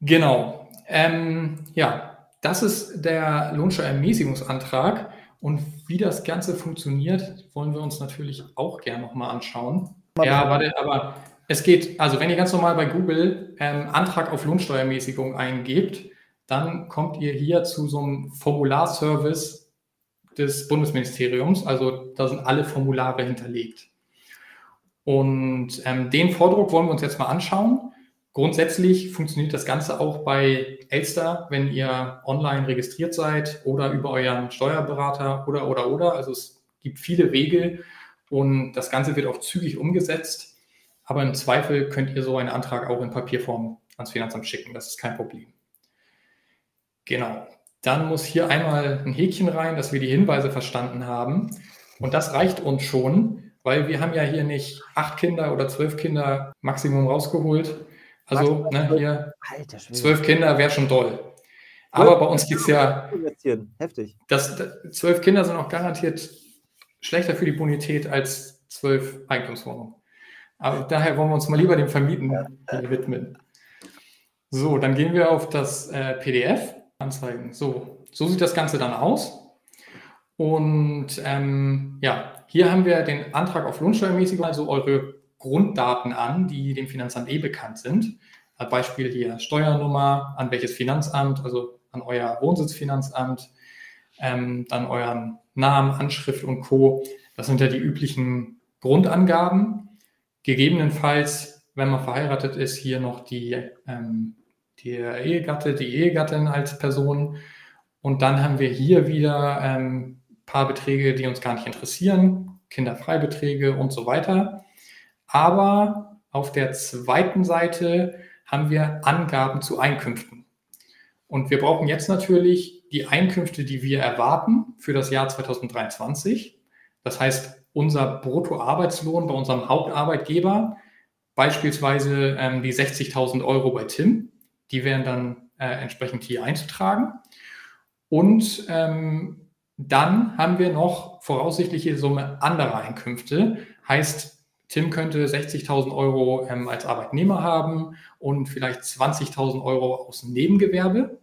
Genau. Ähm, ja, das ist der Lohnsteuerermäßigungsantrag. Und wie das Ganze funktioniert, wollen wir uns natürlich auch gerne nochmal anschauen. Ja, warte, aber es geht, also wenn ihr ganz normal bei Google ähm, Antrag auf Lohnsteuermäßigung eingebt, dann kommt ihr hier zu so einem Formularservice des Bundesministeriums. Also da sind alle Formulare hinterlegt. Und ähm, den Vordruck wollen wir uns jetzt mal anschauen. Grundsätzlich funktioniert das Ganze auch bei Elster, wenn ihr online registriert seid oder über euren Steuerberater oder, oder, oder. Also es gibt viele Wege, und das Ganze wird auch zügig umgesetzt. Aber im Zweifel könnt ihr so einen Antrag auch in Papierform ans Finanzamt schicken. Das ist kein Problem. Genau. Dann muss hier einmal ein Häkchen rein, dass wir die Hinweise verstanden haben. Und das reicht uns schon, weil wir haben ja hier nicht acht Kinder oder zwölf Kinder Maximum rausgeholt. Also ne, hier zwölf Kinder wäre schon toll. Aber bei uns gibt es ja. Heftig. Das, zwölf Kinder sind auch garantiert schlechter für die Bonität als zwölf Eigentumswohnungen. Aber daher wollen wir uns mal lieber dem Vermieten widmen. So, dann gehen wir auf das äh, PDF anzeigen. So, so sieht das Ganze dann aus. Und ähm, ja, hier haben wir den Antrag auf Lohnsteuermäßigung, also eure Grunddaten an, die dem Finanzamt eh bekannt sind. Als Beispiel hier Steuernummer, an welches Finanzamt, also an euer Wohnsitzfinanzamt, ähm, dann euren Namen, Anschrift und Co. Das sind ja die üblichen Grundangaben. Gegebenenfalls, wenn man verheiratet ist, hier noch die, ähm, der Ehegatte, die Ehegattin als Person. Und dann haben wir hier wieder ein ähm, paar Beträge, die uns gar nicht interessieren, Kinderfreibeträge und so weiter. Aber auf der zweiten Seite haben wir Angaben zu Einkünften. Und wir brauchen jetzt natürlich die Einkünfte, die wir erwarten für das Jahr 2023. Das heißt, unser Bruttoarbeitslohn bei unserem Hauptarbeitgeber, beispielsweise ähm, die 60.000 Euro bei Tim, die wären dann äh, entsprechend hier einzutragen. Und ähm, dann haben wir noch voraussichtliche Summe anderer Einkünfte. Heißt, Tim könnte 60.000 Euro ähm, als Arbeitnehmer haben und vielleicht 20.000 Euro aus Nebengewerbe.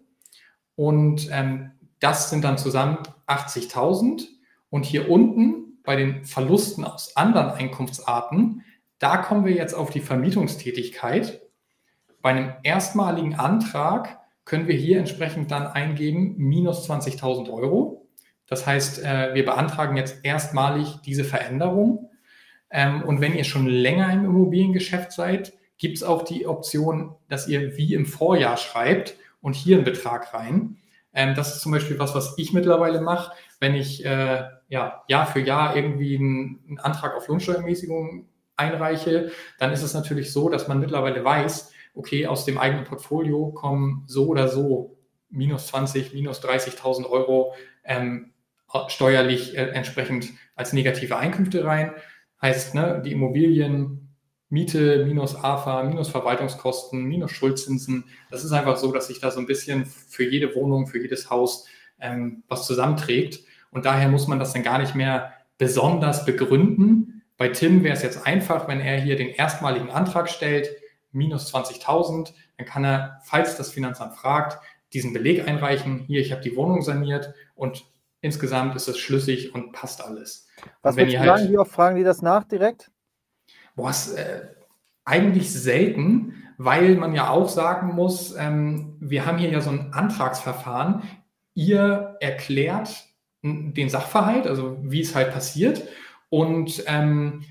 Und ähm, das sind dann zusammen 80.000. Und hier unten bei den Verlusten aus anderen Einkunftsarten, da kommen wir jetzt auf die Vermietungstätigkeit. Bei einem erstmaligen Antrag können wir hier entsprechend dann eingeben minus 20.000 Euro. Das heißt, äh, wir beantragen jetzt erstmalig diese Veränderung ähm, und wenn ihr schon länger im Immobiliengeschäft seid, gibt es auch die Option, dass ihr wie im Vorjahr schreibt und hier einen Betrag rein. Ähm, das ist zum Beispiel was, was ich mittlerweile mache, wenn ich äh, ja, Jahr für Jahr irgendwie einen, einen Antrag auf Lohnsteuermäßigung einreiche, dann ist es natürlich so, dass man mittlerweile weiß, okay, aus dem eigenen Portfolio kommen so oder so minus 20, minus 30.000 Euro ähm, steuerlich äh, entsprechend als negative Einkünfte rein. Heißt, ne, die Immobilien, Miete minus AFA, minus Verwaltungskosten, minus Schuldzinsen. Das ist einfach so, dass sich da so ein bisschen für jede Wohnung, für jedes Haus ähm, was zusammenträgt. Und daher muss man das dann gar nicht mehr besonders begründen. Bei Tim wäre es jetzt einfach, wenn er hier den erstmaligen Antrag stellt, minus 20.000, dann kann er, falls das Finanzamt fragt, diesen Beleg einreichen. Hier, ich habe die Wohnung saniert und insgesamt ist es schlüssig und passt alles. Was würdest du halt, sagen, wie oft fragen die das nach direkt? Boah, ist, äh, eigentlich selten, weil man ja auch sagen muss, ähm, wir haben hier ja so ein Antragsverfahren. Ihr erklärt den Sachverhalt, also wie es halt passiert. Und ähm,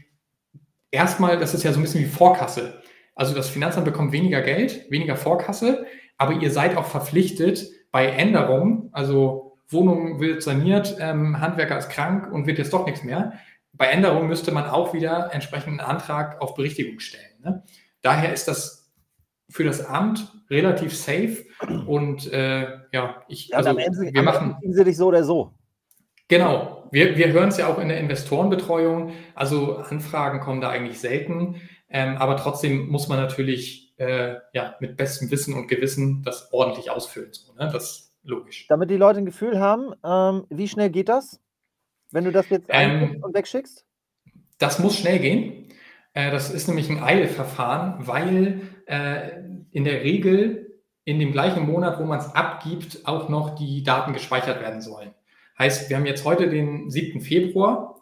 erstmal, das ist ja so ein bisschen wie Vorkasse. Also das Finanzamt bekommt weniger Geld, weniger Vorkasse, aber ihr seid auch verpflichtet bei Änderungen, also Wohnung wird saniert, ähm, Handwerker ist krank und wird jetzt doch nichts mehr. Bei Änderungen müsste man auch wieder entsprechend einen Antrag auf Berichtigung stellen. Ne? Daher ist das für das Amt relativ safe und äh, ja, ich, ja, also, am Ende, wir machen. sie dich so oder so. Genau, wir, wir hören es ja auch in der Investorenbetreuung. Also Anfragen kommen da eigentlich selten, ähm, aber trotzdem muss man natürlich äh, ja, mit bestem Wissen und Gewissen das ordentlich ausfüllen. So, ne? Das Logisch. Damit die Leute ein Gefühl haben, ähm, wie schnell geht das, wenn du das jetzt ähm, und wegschickst? Das muss schnell gehen. Äh, das ist nämlich ein Eilverfahren, weil äh, in der Regel in dem gleichen Monat, wo man es abgibt, auch noch die Daten gespeichert werden sollen. Heißt, wir haben jetzt heute den 7. Februar.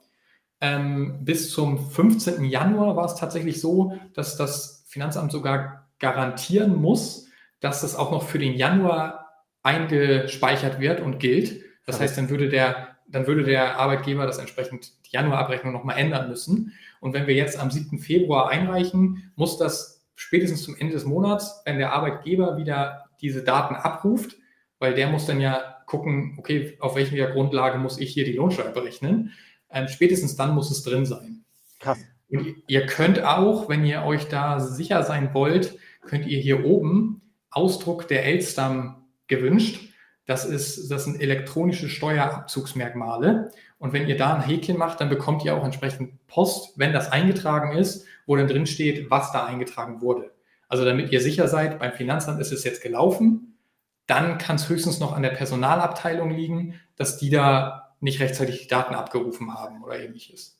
Ähm, bis zum 15. Januar war es tatsächlich so, dass das Finanzamt sogar garantieren muss, dass es auch noch für den Januar eingespeichert wird und gilt. Das heißt, dann würde der, dann würde der Arbeitgeber das entsprechend die Januarabrechnung nochmal ändern müssen. Und wenn wir jetzt am 7. Februar einreichen, muss das spätestens zum Ende des Monats, wenn der Arbeitgeber wieder diese Daten abruft, weil der muss dann ja gucken, okay, auf welcher Grundlage muss ich hier die Lohnsteuer berechnen. Ähm, spätestens dann muss es drin sein. Krass. Und ihr könnt auch, wenn ihr euch da sicher sein wollt, könnt ihr hier oben Ausdruck der Elstern gewünscht. Das, ist, das sind elektronische Steuerabzugsmerkmale. Und wenn ihr da ein Häkchen macht, dann bekommt ihr auch entsprechend Post, wenn das eingetragen ist, wo dann drin steht, was da eingetragen wurde. Also damit ihr sicher seid, beim Finanzamt ist es jetzt gelaufen, dann kann es höchstens noch an der Personalabteilung liegen, dass die da nicht rechtzeitig die Daten abgerufen haben oder ähnliches.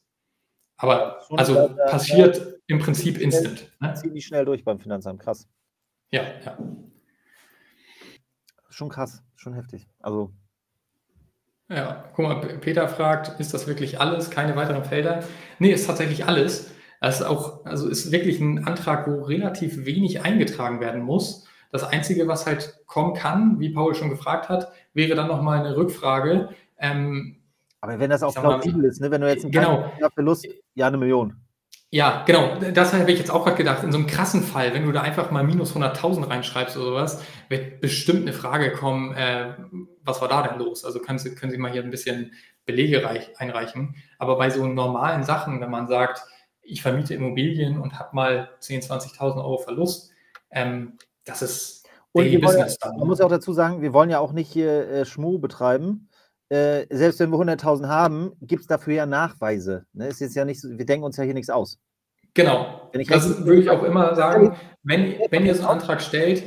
Aber also passiert im Prinzip instant. Ne? Die schnell durch beim Finanzamt, krass. Ja, ja. Schon krass, schon heftig. Also. Ja, guck mal, Peter fragt, ist das wirklich alles? Keine weiteren Felder? Nee, ist tatsächlich alles. Das ist auch, also ist wirklich ein Antrag, wo relativ wenig eingetragen werden muss. Das Einzige, was halt kommen kann, wie Paul schon gefragt hat, wäre dann nochmal eine Rückfrage. Ähm, aber wenn das auch plausibel ist, ne? wenn du jetzt einen genau. Verlust, ja, eine Million. Ja, genau. Das habe ich jetzt auch gerade gedacht. In so einem krassen Fall, wenn du da einfach mal minus 100.000 reinschreibst oder sowas, wird bestimmt eine Frage kommen, äh, was war da denn los? Also können Sie, können Sie mal hier ein bisschen Belege reich, einreichen. Aber bei so normalen Sachen, wenn man sagt, ich vermiete Immobilien und habe mal 10.000, 20.000 Euro Verlust, ähm, das ist und Business dann. Man muss auch dazu sagen, wir wollen ja auch nicht hier äh, Schmu betreiben. Äh, selbst wenn wir 100.000 haben, gibt es dafür ja Nachweise. Ne? Ist jetzt ja nicht, wir denken uns ja hier nichts aus. Genau. das würde ich auch immer sagen. Wenn, wenn ihr so einen Antrag stellt,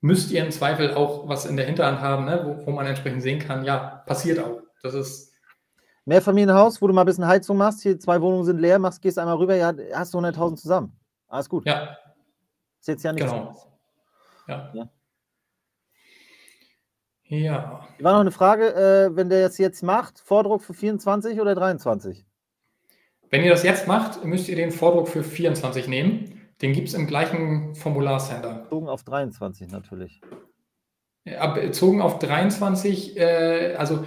müsst ihr im Zweifel auch was in der Hinterhand haben, ne? wo, wo man entsprechend sehen kann, ja, passiert auch. Das ist. Mehrfamilienhaus, wo du mal ein bisschen Heizung machst, hier zwei Wohnungen sind leer, machst, gehst einmal rüber, ja, hast du 100.000 zusammen. Alles gut. Ja. Ist jetzt ja nichts. Genau. Ja. ja. Ja. War noch eine Frage, äh, wenn der jetzt jetzt macht, Vordruck für 24 oder 23? Wenn ihr das jetzt macht, müsst ihr den Vordruck für 24 nehmen. Den gibt es im gleichen Formularcenter. Bezogen auf 23 natürlich. bezogen auf 23, äh, also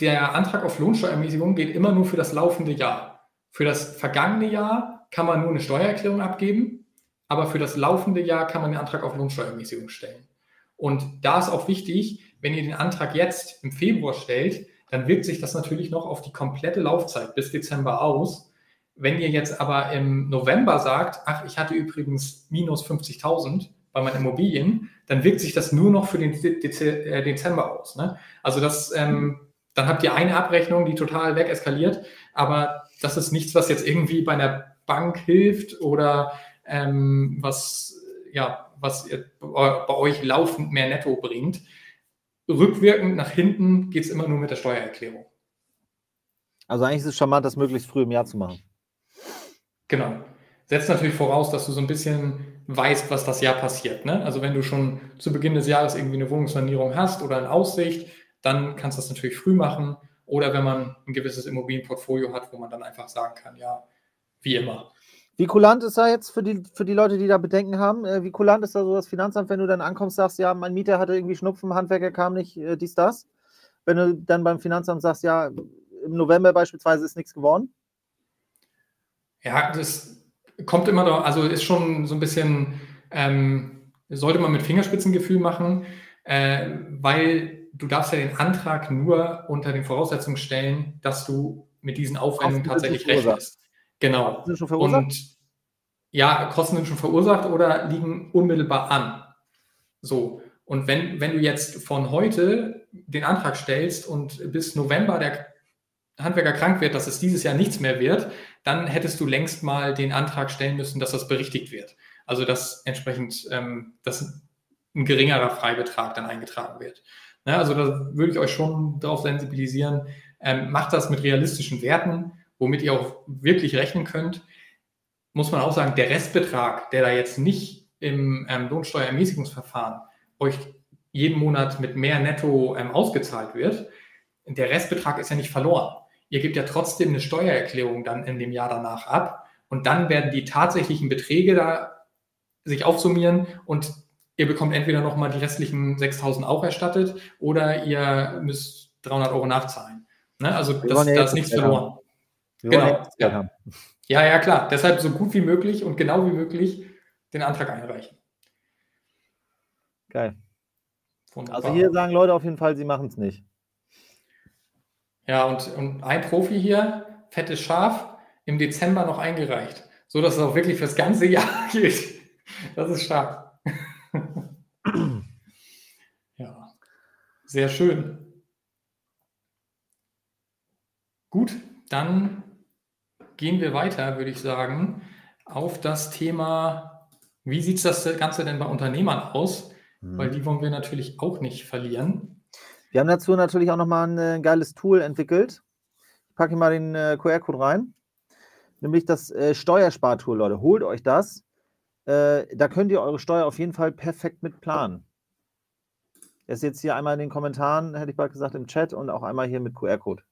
der Antrag auf Lohnsteuerermäßigung geht immer nur für das laufende Jahr. Für das vergangene Jahr kann man nur eine Steuererklärung abgeben, aber für das laufende Jahr kann man den Antrag auf Lohnsteuerermäßigung stellen. Und da ist auch wichtig, wenn ihr den Antrag jetzt im Februar stellt, dann wirkt sich das natürlich noch auf die komplette Laufzeit bis Dezember aus. Wenn ihr jetzt aber im November sagt, ach, ich hatte übrigens minus 50.000 bei meinen Immobilien, dann wirkt sich das nur noch für den äh, Dezember aus. Ne? Also das, ähm, dann habt ihr eine Abrechnung, die total wegeskaliert, aber das ist nichts, was jetzt irgendwie bei einer Bank hilft oder ähm, was, ja, was bei euch laufend mehr Netto bringt rückwirkend nach hinten geht es immer nur mit der Steuererklärung. Also eigentlich ist es charmant, das möglichst früh im Jahr zu machen. Genau. Setzt natürlich voraus, dass du so ein bisschen weißt, was das Jahr passiert. Ne? Also wenn du schon zu Beginn des Jahres irgendwie eine Wohnungssanierung hast oder eine Aussicht, dann kannst du das natürlich früh machen. Oder wenn man ein gewisses Immobilienportfolio hat, wo man dann einfach sagen kann, ja, wie immer. Wie kulant ist da jetzt für die, für die Leute, die da Bedenken haben? Äh, wie kulant ist da so das Finanzamt, wenn du dann ankommst, sagst, ja, mein Mieter hatte irgendwie Schnupfen, Handwerker kam nicht, äh, dies, das? Wenn du dann beim Finanzamt sagst, ja, im November beispielsweise ist nichts geworden? Ja, das kommt immer doch, also ist schon so ein bisschen, ähm, sollte man mit Fingerspitzengefühl machen, äh, weil du darfst ja den Antrag nur unter den Voraussetzungen stellen, dass du mit diesen Aufwendungen tatsächlich rechnest. Genau. Sind schon verursacht? Und ja, Kosten sind schon verursacht oder liegen unmittelbar an. So. Und wenn, wenn du jetzt von heute den Antrag stellst und bis November der Handwerker krank wird, dass es dieses Jahr nichts mehr wird, dann hättest du längst mal den Antrag stellen müssen, dass das berichtigt wird. Also dass entsprechend ähm, dass ein geringerer Freibetrag dann eingetragen wird. Ja, also da würde ich euch schon darauf sensibilisieren, ähm, macht das mit realistischen Werten womit ihr auch wirklich rechnen könnt, muss man auch sagen, der Restbetrag, der da jetzt nicht im ähm, Lohnsteuerermäßigungsverfahren euch jeden Monat mit mehr Netto ähm, ausgezahlt wird, der Restbetrag ist ja nicht verloren. Ihr gebt ja trotzdem eine Steuererklärung dann in dem Jahr danach ab und dann werden die tatsächlichen Beträge da sich aufsummieren und ihr bekommt entweder nochmal die restlichen 6000 auch erstattet oder ihr müsst 300 Euro nachzahlen. Ne? Also das, da ist nichts verloren. Genau. Ja. ja, ja, klar. Deshalb so gut wie möglich und genau wie möglich den Antrag einreichen. Geil. Wunderbar. Also hier sagen Leute auf jeden Fall, sie machen es nicht. Ja, und, und ein Profi hier, fettes Schaf, im Dezember noch eingereicht, so dass es auch wirklich fürs ganze Jahr *laughs* gilt. Das ist stark. ja, sehr schön. Gut, dann gehen wir weiter, würde ich sagen, auf das Thema, wie sieht das Ganze denn bei Unternehmern aus? Mhm. Weil die wollen wir natürlich auch nicht verlieren. Wir haben dazu natürlich auch nochmal ein äh, geiles Tool entwickelt. Ich packe mal den äh, QR-Code rein. Nämlich das äh, Steuerspartool, Leute. Holt euch das. Äh, da könnt ihr eure Steuer auf jeden Fall perfekt mit planen. Er ist jetzt hier einmal in den Kommentaren, hätte ich bald gesagt, im Chat und auch einmal hier mit QR-Code.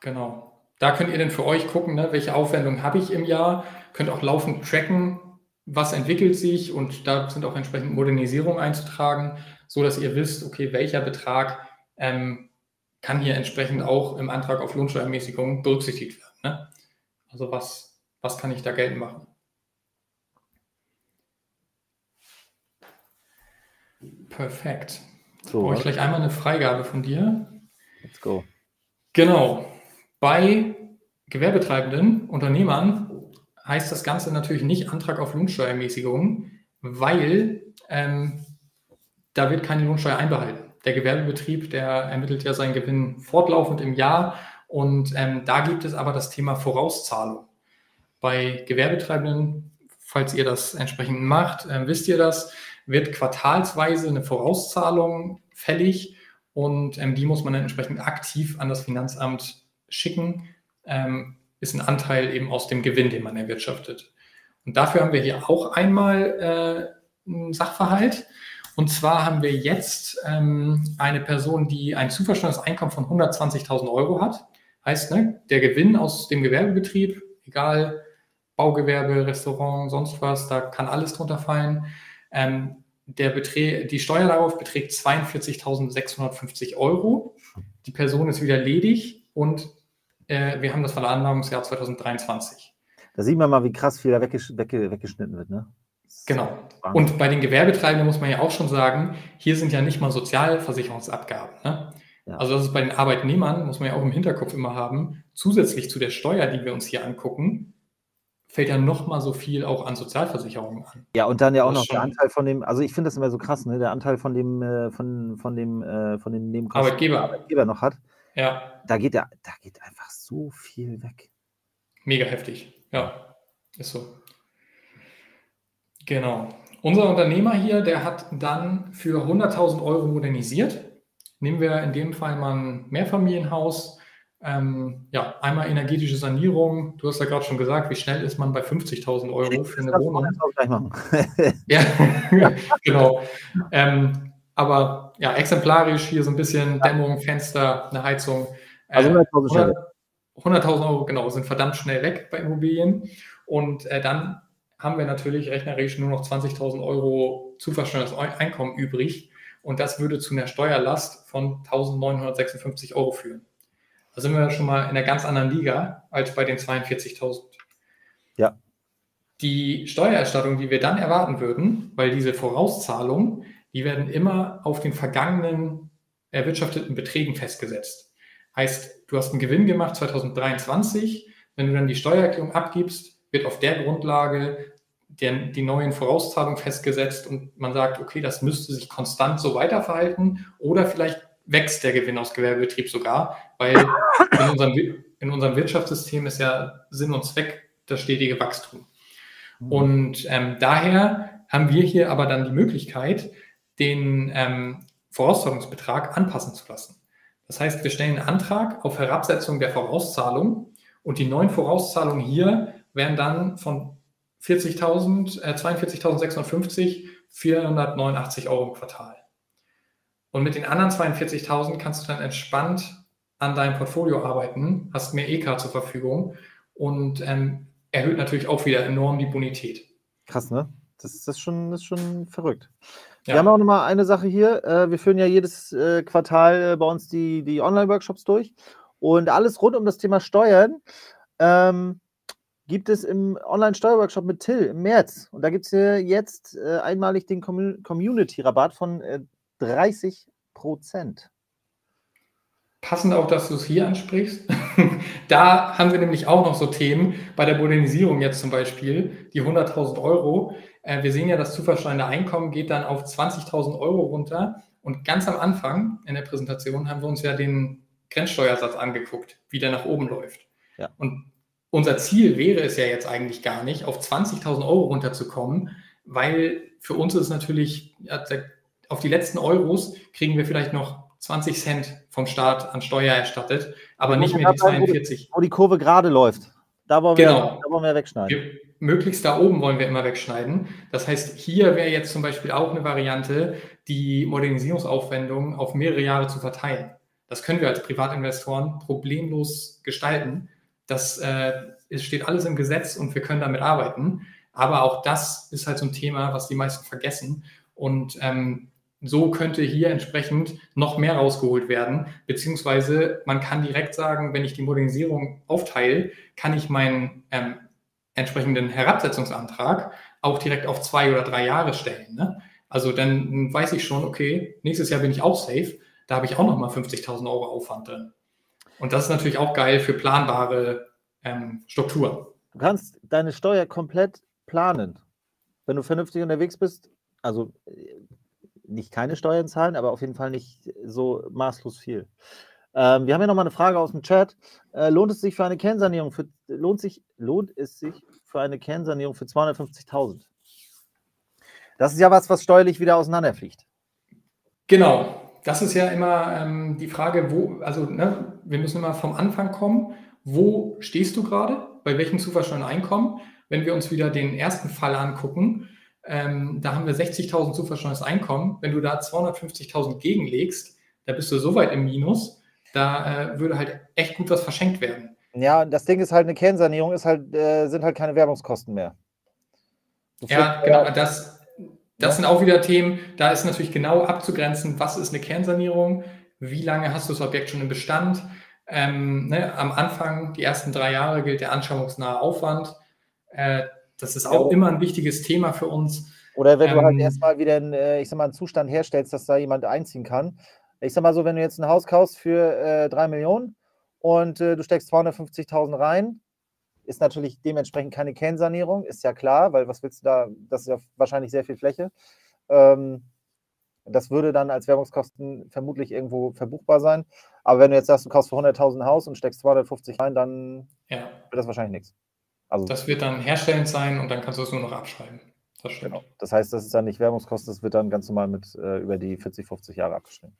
Genau. Da könnt ihr dann für euch gucken, ne, welche Aufwendungen habe ich im Jahr. Könnt auch laufend tracken, was entwickelt sich und da sind auch entsprechend Modernisierungen einzutragen, so dass ihr wisst, okay, welcher Betrag ähm, kann hier entsprechend auch im Antrag auf Lohnsteuermäßigung berücksichtigt werden. Ne? Also was, was kann ich da geltend machen? Perfekt. So. Brauche ich gleich einmal eine Freigabe von dir. Let's go. Genau. Bei Gewerbetreibenden, Unternehmern heißt das Ganze natürlich nicht Antrag auf Lohnsteuermäßigung, weil ähm, da wird keine Lohnsteuer einbehalten. Der Gewerbebetrieb, der ermittelt ja seinen Gewinn fortlaufend im Jahr und ähm, da gibt es aber das Thema Vorauszahlung. Bei Gewerbetreibenden, falls ihr das entsprechend macht, äh, wisst ihr das, wird quartalsweise eine Vorauszahlung fällig und ähm, die muss man dann entsprechend aktiv an das Finanzamt schicken, ähm, ist ein Anteil eben aus dem Gewinn, den man erwirtschaftet. Und dafür haben wir hier auch einmal äh, einen Sachverhalt. Und zwar haben wir jetzt ähm, eine Person, die ein zu Einkommen von 120.000 Euro hat. Heißt, ne, der Gewinn aus dem Gewerbebetrieb, egal Baugewerbe, Restaurant, sonst was, da kann alles drunter fallen. Ähm, der die Steuer darauf beträgt 42.650 Euro. Die Person ist wieder ledig und äh, wir haben das Veranlagungsjahr 2023. Da sieht man mal, wie krass viel da weggesch wegge weggeschnitten wird. Ne? Genau. Und bei den Gewerbetreibenden muss man ja auch schon sagen, hier sind ja nicht mal Sozialversicherungsabgaben. Ne? Ja. Also das ist bei den Arbeitnehmern, muss man ja auch im Hinterkopf immer haben, zusätzlich zu der Steuer, die wir uns hier angucken, fällt ja noch mal so viel auch an Sozialversicherungen an. Ja, und dann ja auch noch der Anteil von dem, also ich finde das immer so krass, ne, der Anteil von dem, äh, von, von dem, äh, von dem Nebenkosten, Arbeitgeber. Arbeitgeber noch hat. Ja. Da geht ja, da geht einfach so viel weg. Mega heftig. Ja, ist so. Genau. Unser Unternehmer hier, der hat dann für 100.000 Euro modernisiert. Nehmen wir in dem Fall mal ein Mehrfamilienhaus ähm, ja, einmal energetische Sanierung. Du hast ja gerade schon gesagt, wie schnell ist man bei 50.000 Euro für eine Wohnung? *laughs* ja, *laughs* genau. Ähm, aber ja, exemplarisch hier so ein bisschen Dämmung, Fenster, eine Heizung. Äh, also 100.000 100 Euro, genau, sind verdammt schnell weg bei Immobilien. Und äh, dann haben wir natürlich rechnerisch nur noch 20.000 Euro zuversteuertes Einkommen übrig. Und das würde zu einer Steuerlast von 1.956 Euro führen. Da sind wir schon mal in einer ganz anderen Liga als bei den 42.000. Ja. Die Steuererstattung, die wir dann erwarten würden, weil diese Vorauszahlungen, die werden immer auf den vergangenen erwirtschafteten Beträgen festgesetzt. Heißt, du hast einen Gewinn gemacht 2023, wenn du dann die Steuererklärung abgibst, wird auf der Grundlage der, die neuen Vorauszahlungen festgesetzt und man sagt, okay, das müsste sich konstant so weiterverhalten oder vielleicht wächst der Gewinn aus Gewerbebetrieb sogar, weil in unserem, in unserem Wirtschaftssystem ist ja Sinn und Zweck das stetige Wachstum. Mhm. Und ähm, daher haben wir hier aber dann die Möglichkeit, den ähm, Vorauszahlungsbetrag anpassen zu lassen. Das heißt, wir stellen einen Antrag auf Herabsetzung der Vorauszahlung und die neuen Vorauszahlungen hier werden dann von 40.000, äh, 42.650, 489 Euro im Quartal. Und mit den anderen 42.000 kannst du dann entspannt an deinem Portfolio arbeiten, hast mehr EK zur Verfügung und ähm, erhöht natürlich auch wieder enorm die Bonität. Krass, ne? Das, das, schon, das ist schon verrückt. Ja. Wir haben auch nochmal eine Sache hier. Äh, wir führen ja jedes äh, Quartal äh, bei uns die, die Online-Workshops durch. Und alles rund um das Thema Steuern ähm, gibt es im Online-Steuerworkshop mit Till im März. Und da gibt es jetzt einmalig den Community-Rabatt von 30 Prozent. passend auch, dass du es hier ansprichst. *laughs* da haben wir nämlich auch noch so Themen bei der Modernisierung jetzt zum Beispiel, die 100.000 Euro. Äh, wir sehen ja, das zu versteuernde Einkommen geht dann auf 20.000 Euro runter. Und ganz am Anfang in der Präsentation haben wir uns ja den Grenzsteuersatz angeguckt, wie der nach oben läuft. Ja. Und unser Ziel wäre es ja jetzt eigentlich gar nicht, auf 20.000 Euro runterzukommen, weil für uns ist natürlich, auf die letzten Euros kriegen wir vielleicht noch 20 Cent vom Staat an Steuer erstattet, aber nicht mehr die 42. Wo die Kurve gerade läuft. Da wollen, genau. wir, da wollen wir wegschneiden. Wir, möglichst da oben wollen wir immer wegschneiden. Das heißt, hier wäre jetzt zum Beispiel auch eine Variante, die Modernisierungsaufwendungen auf mehrere Jahre zu verteilen. Das können wir als Privatinvestoren problemlos gestalten. Das äh, es steht alles im Gesetz und wir können damit arbeiten. Aber auch das ist halt so ein Thema, was die meisten vergessen. Und ähm, so könnte hier entsprechend noch mehr rausgeholt werden. Beziehungsweise man kann direkt sagen, wenn ich die Modernisierung aufteile, kann ich meinen ähm, entsprechenden Herabsetzungsantrag auch direkt auf zwei oder drei Jahre stellen. Ne? Also dann weiß ich schon, okay, nächstes Jahr bin ich auch safe. Da habe ich auch nochmal 50.000 Euro Aufwand drin. Und das ist natürlich auch geil für planbare ähm, Strukturen. Du kannst deine Steuer komplett planen. Wenn du vernünftig unterwegs bist, also äh, nicht keine Steuern zahlen, aber auf jeden Fall nicht so maßlos viel. Ähm, wir haben ja nochmal eine Frage aus dem Chat. Äh, lohnt es sich für eine Kernsanierung für lohnt sich lohnt es sich für eine Kernsanierung für 250.000? Das ist ja was, was steuerlich wieder auseinanderfliegt. Genau. Das ist ja immer ähm, die Frage, wo, also ne, wir müssen immer vom Anfang kommen. Wo stehst du gerade? Bei welchem zuversteuerten Einkommen? Wenn wir uns wieder den ersten Fall angucken, ähm, da haben wir 60.000 zuversteuertes Einkommen. Wenn du da 250.000 gegenlegst, da bist du so weit im Minus, da äh, würde halt echt gut was verschenkt werden. Ja, das Ding ist halt, eine Kernsanierung ist halt, äh, sind halt keine Werbungskosten mehr. ja, genau, das, das ja. sind auch wieder Themen, da ist natürlich genau abzugrenzen, was ist eine Kernsanierung, wie lange hast du das Objekt schon im Bestand. Ähm, ne, am Anfang, die ersten drei Jahre, gilt der anschauungsnahe Aufwand. Äh, das ist auch ja. immer ein wichtiges Thema für uns. Oder wenn ähm, du halt ähm, erstmal wieder einen, äh, ich sag mal, einen Zustand herstellst, dass da jemand einziehen kann. Ich sag mal so, wenn du jetzt ein Haus kaufst für äh, 3 Millionen und äh, du steckst 250.000 rein, ist natürlich dementsprechend keine Kernsanierung, ist ja klar, weil was willst du da, das ist ja wahrscheinlich sehr viel Fläche. Ähm, das würde dann als Werbungskosten vermutlich irgendwo verbuchbar sein. Aber wenn du jetzt sagst, du kaufst für 100.000 Haus und steckst 250 rein, dann ja. wird das wahrscheinlich nichts. Also, das wird dann herstellend sein und dann kannst du es nur noch abschreiben. Das stimmt. Genau. Das heißt, das ist dann nicht Werbungskosten, das wird dann ganz normal mit äh, über die 40, 50 Jahre abgeschrieben.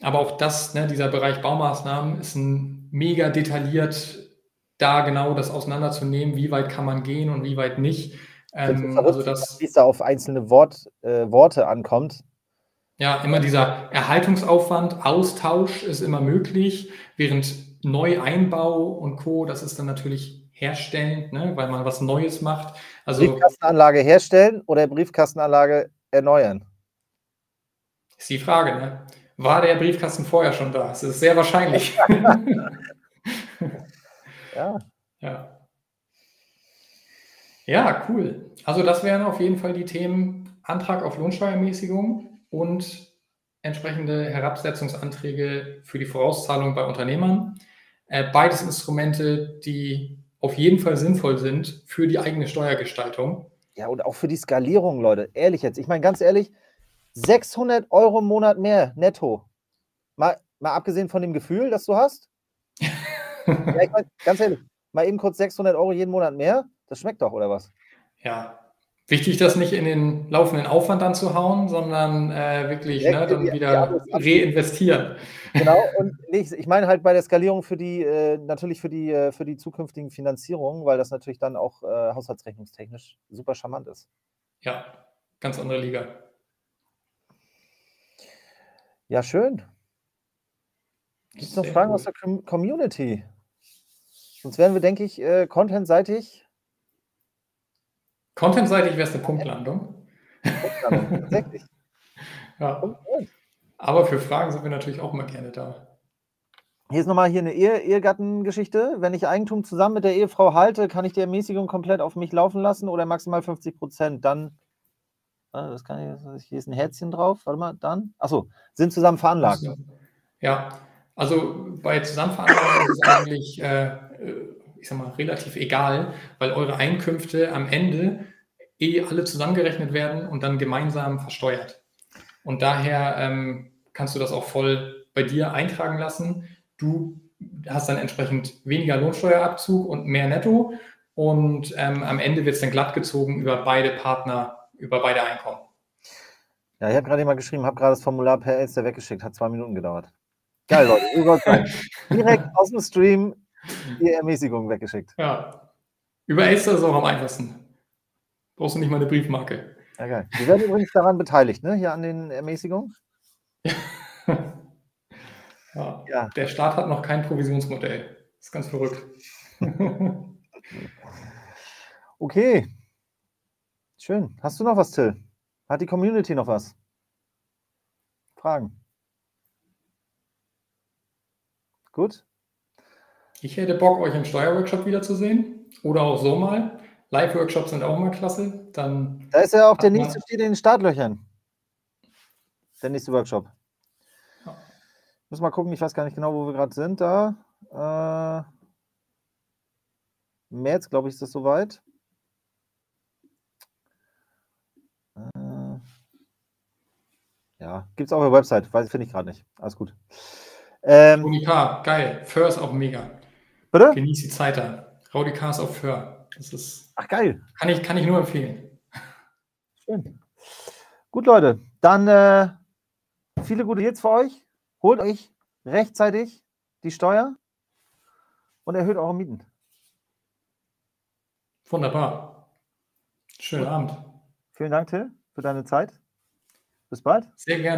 Aber auch das, ne, dieser Bereich Baumaßnahmen ist ein mega detailliert, da genau das auseinanderzunehmen, wie weit kann man gehen und wie weit nicht. Ähm, verrückt, also das, wie es da auf einzelne Wort, äh, Worte ankommt. Ja, immer dieser Erhaltungsaufwand, Austausch ist immer möglich, während Neueinbau und Co., das ist dann natürlich herstellen, ne, weil man was Neues macht. Also, Briefkastenanlage herstellen oder Briefkastenanlage erneuern? Ist die Frage, ne? War der Briefkasten vorher schon da? Das ist sehr wahrscheinlich. *laughs* *laughs* ja. ja. Ja, cool. Also das wären auf jeden Fall die Themen Antrag auf Lohnsteuermäßigung und entsprechende Herabsetzungsanträge für die Vorauszahlung bei Unternehmern. Äh, beides Instrumente, die auf jeden Fall sinnvoll sind für die eigene Steuergestaltung. Ja, und auch für die Skalierung, Leute. Ehrlich jetzt. Ich meine, ganz ehrlich, 600 Euro im Monat mehr netto. Mal, mal abgesehen von dem Gefühl, das du hast. *laughs* ja, ich mein, ganz ehrlich, mal eben kurz 600 Euro jeden Monat mehr. Das schmeckt doch, oder was? Ja, Wichtig, das nicht in den laufenden Aufwand dann zu hauen, sondern äh, wirklich ne, dann wieder reinvestieren. Genau, und ich, ich meine halt bei der Skalierung für die, äh, natürlich für die, äh, für die zukünftigen Finanzierungen, weil das natürlich dann auch äh, haushaltsrechnungstechnisch super charmant ist. Ja, ganz andere Liga. Ja, schön. Gibt es noch Fragen gut. aus der Community? Sonst wären wir, denke ich, äh, contentseitig Contentseitig wäre es eine Punktlandung. Punktlandung, tatsächlich. *laughs* ja. Aber für Fragen sind wir natürlich auch immer gerne da. Hier ist nochmal hier eine Ehe, Ehegattengeschichte. Wenn ich Eigentum zusammen mit der Ehefrau halte, kann ich die Ermäßigung komplett auf mich laufen lassen oder maximal 50 Prozent. Dann, das kann ich, hier ist ein Herzchen drauf. Warte mal, dann. Achso, sind zusammen veranlagt. Ja, Also bei Zusammenveranlagung ist es eigentlich, äh, ich sag mal, relativ egal, weil eure Einkünfte am Ende eh alle zusammengerechnet werden und dann gemeinsam versteuert. Und daher ähm, kannst du das auch voll bei dir eintragen lassen. Du hast dann entsprechend weniger Lohnsteuerabzug und mehr Netto. Und ähm, am Ende wird es dann glatt gezogen über beide Partner, über beide Einkommen. Ja, ich habe gerade mal geschrieben, habe gerade das Formular per Elster weggeschickt, hat zwei Minuten gedauert. Geil, Leute, sein. *laughs* Direkt aus dem Stream die Ermäßigung weggeschickt. Ja. Über Elster ist auch am einfachsten. Brauchst du nicht mal eine Briefmarke. Ja, geil. Wir werden übrigens daran beteiligt, ne? Hier an den Ermäßigungen. *laughs* ja. ja. Der Staat hat noch kein Provisionsmodell. Das ist ganz verrückt. *laughs* okay. Schön. Hast du noch was, Till? Hat die Community noch was? Fragen? Gut. Ich hätte Bock, euch im Steuerworkshop wiederzusehen. Oder auch so mal. Live-Workshops sind auch immer klasse. Dann da ist ja auch der nächste steht in den Startlöchern. Der nächste Workshop. Ja. Muss mal gucken, ich weiß gar nicht genau, wo wir gerade sind. Da. Äh, März, glaube ich, ist das soweit. Äh, ja, gibt es auch auf der Website, weiß finde ich gerade nicht. Alles gut. Ähm, Raudicar, geil. Föhr ist auch mega. Bitte? Genieß die Zeit da. Raudicar ist auf Föhr. Das ist. Ach, geil. Kann ich, kann ich nur empfehlen. Schön. Gut, Leute. Dann äh, viele gute Hits für euch. Holt euch rechtzeitig die Steuer und erhöht eure Mieten. Wunderbar. Schönen Gut. Abend. Vielen Dank, Till, für deine Zeit. Bis bald. Sehr gerne.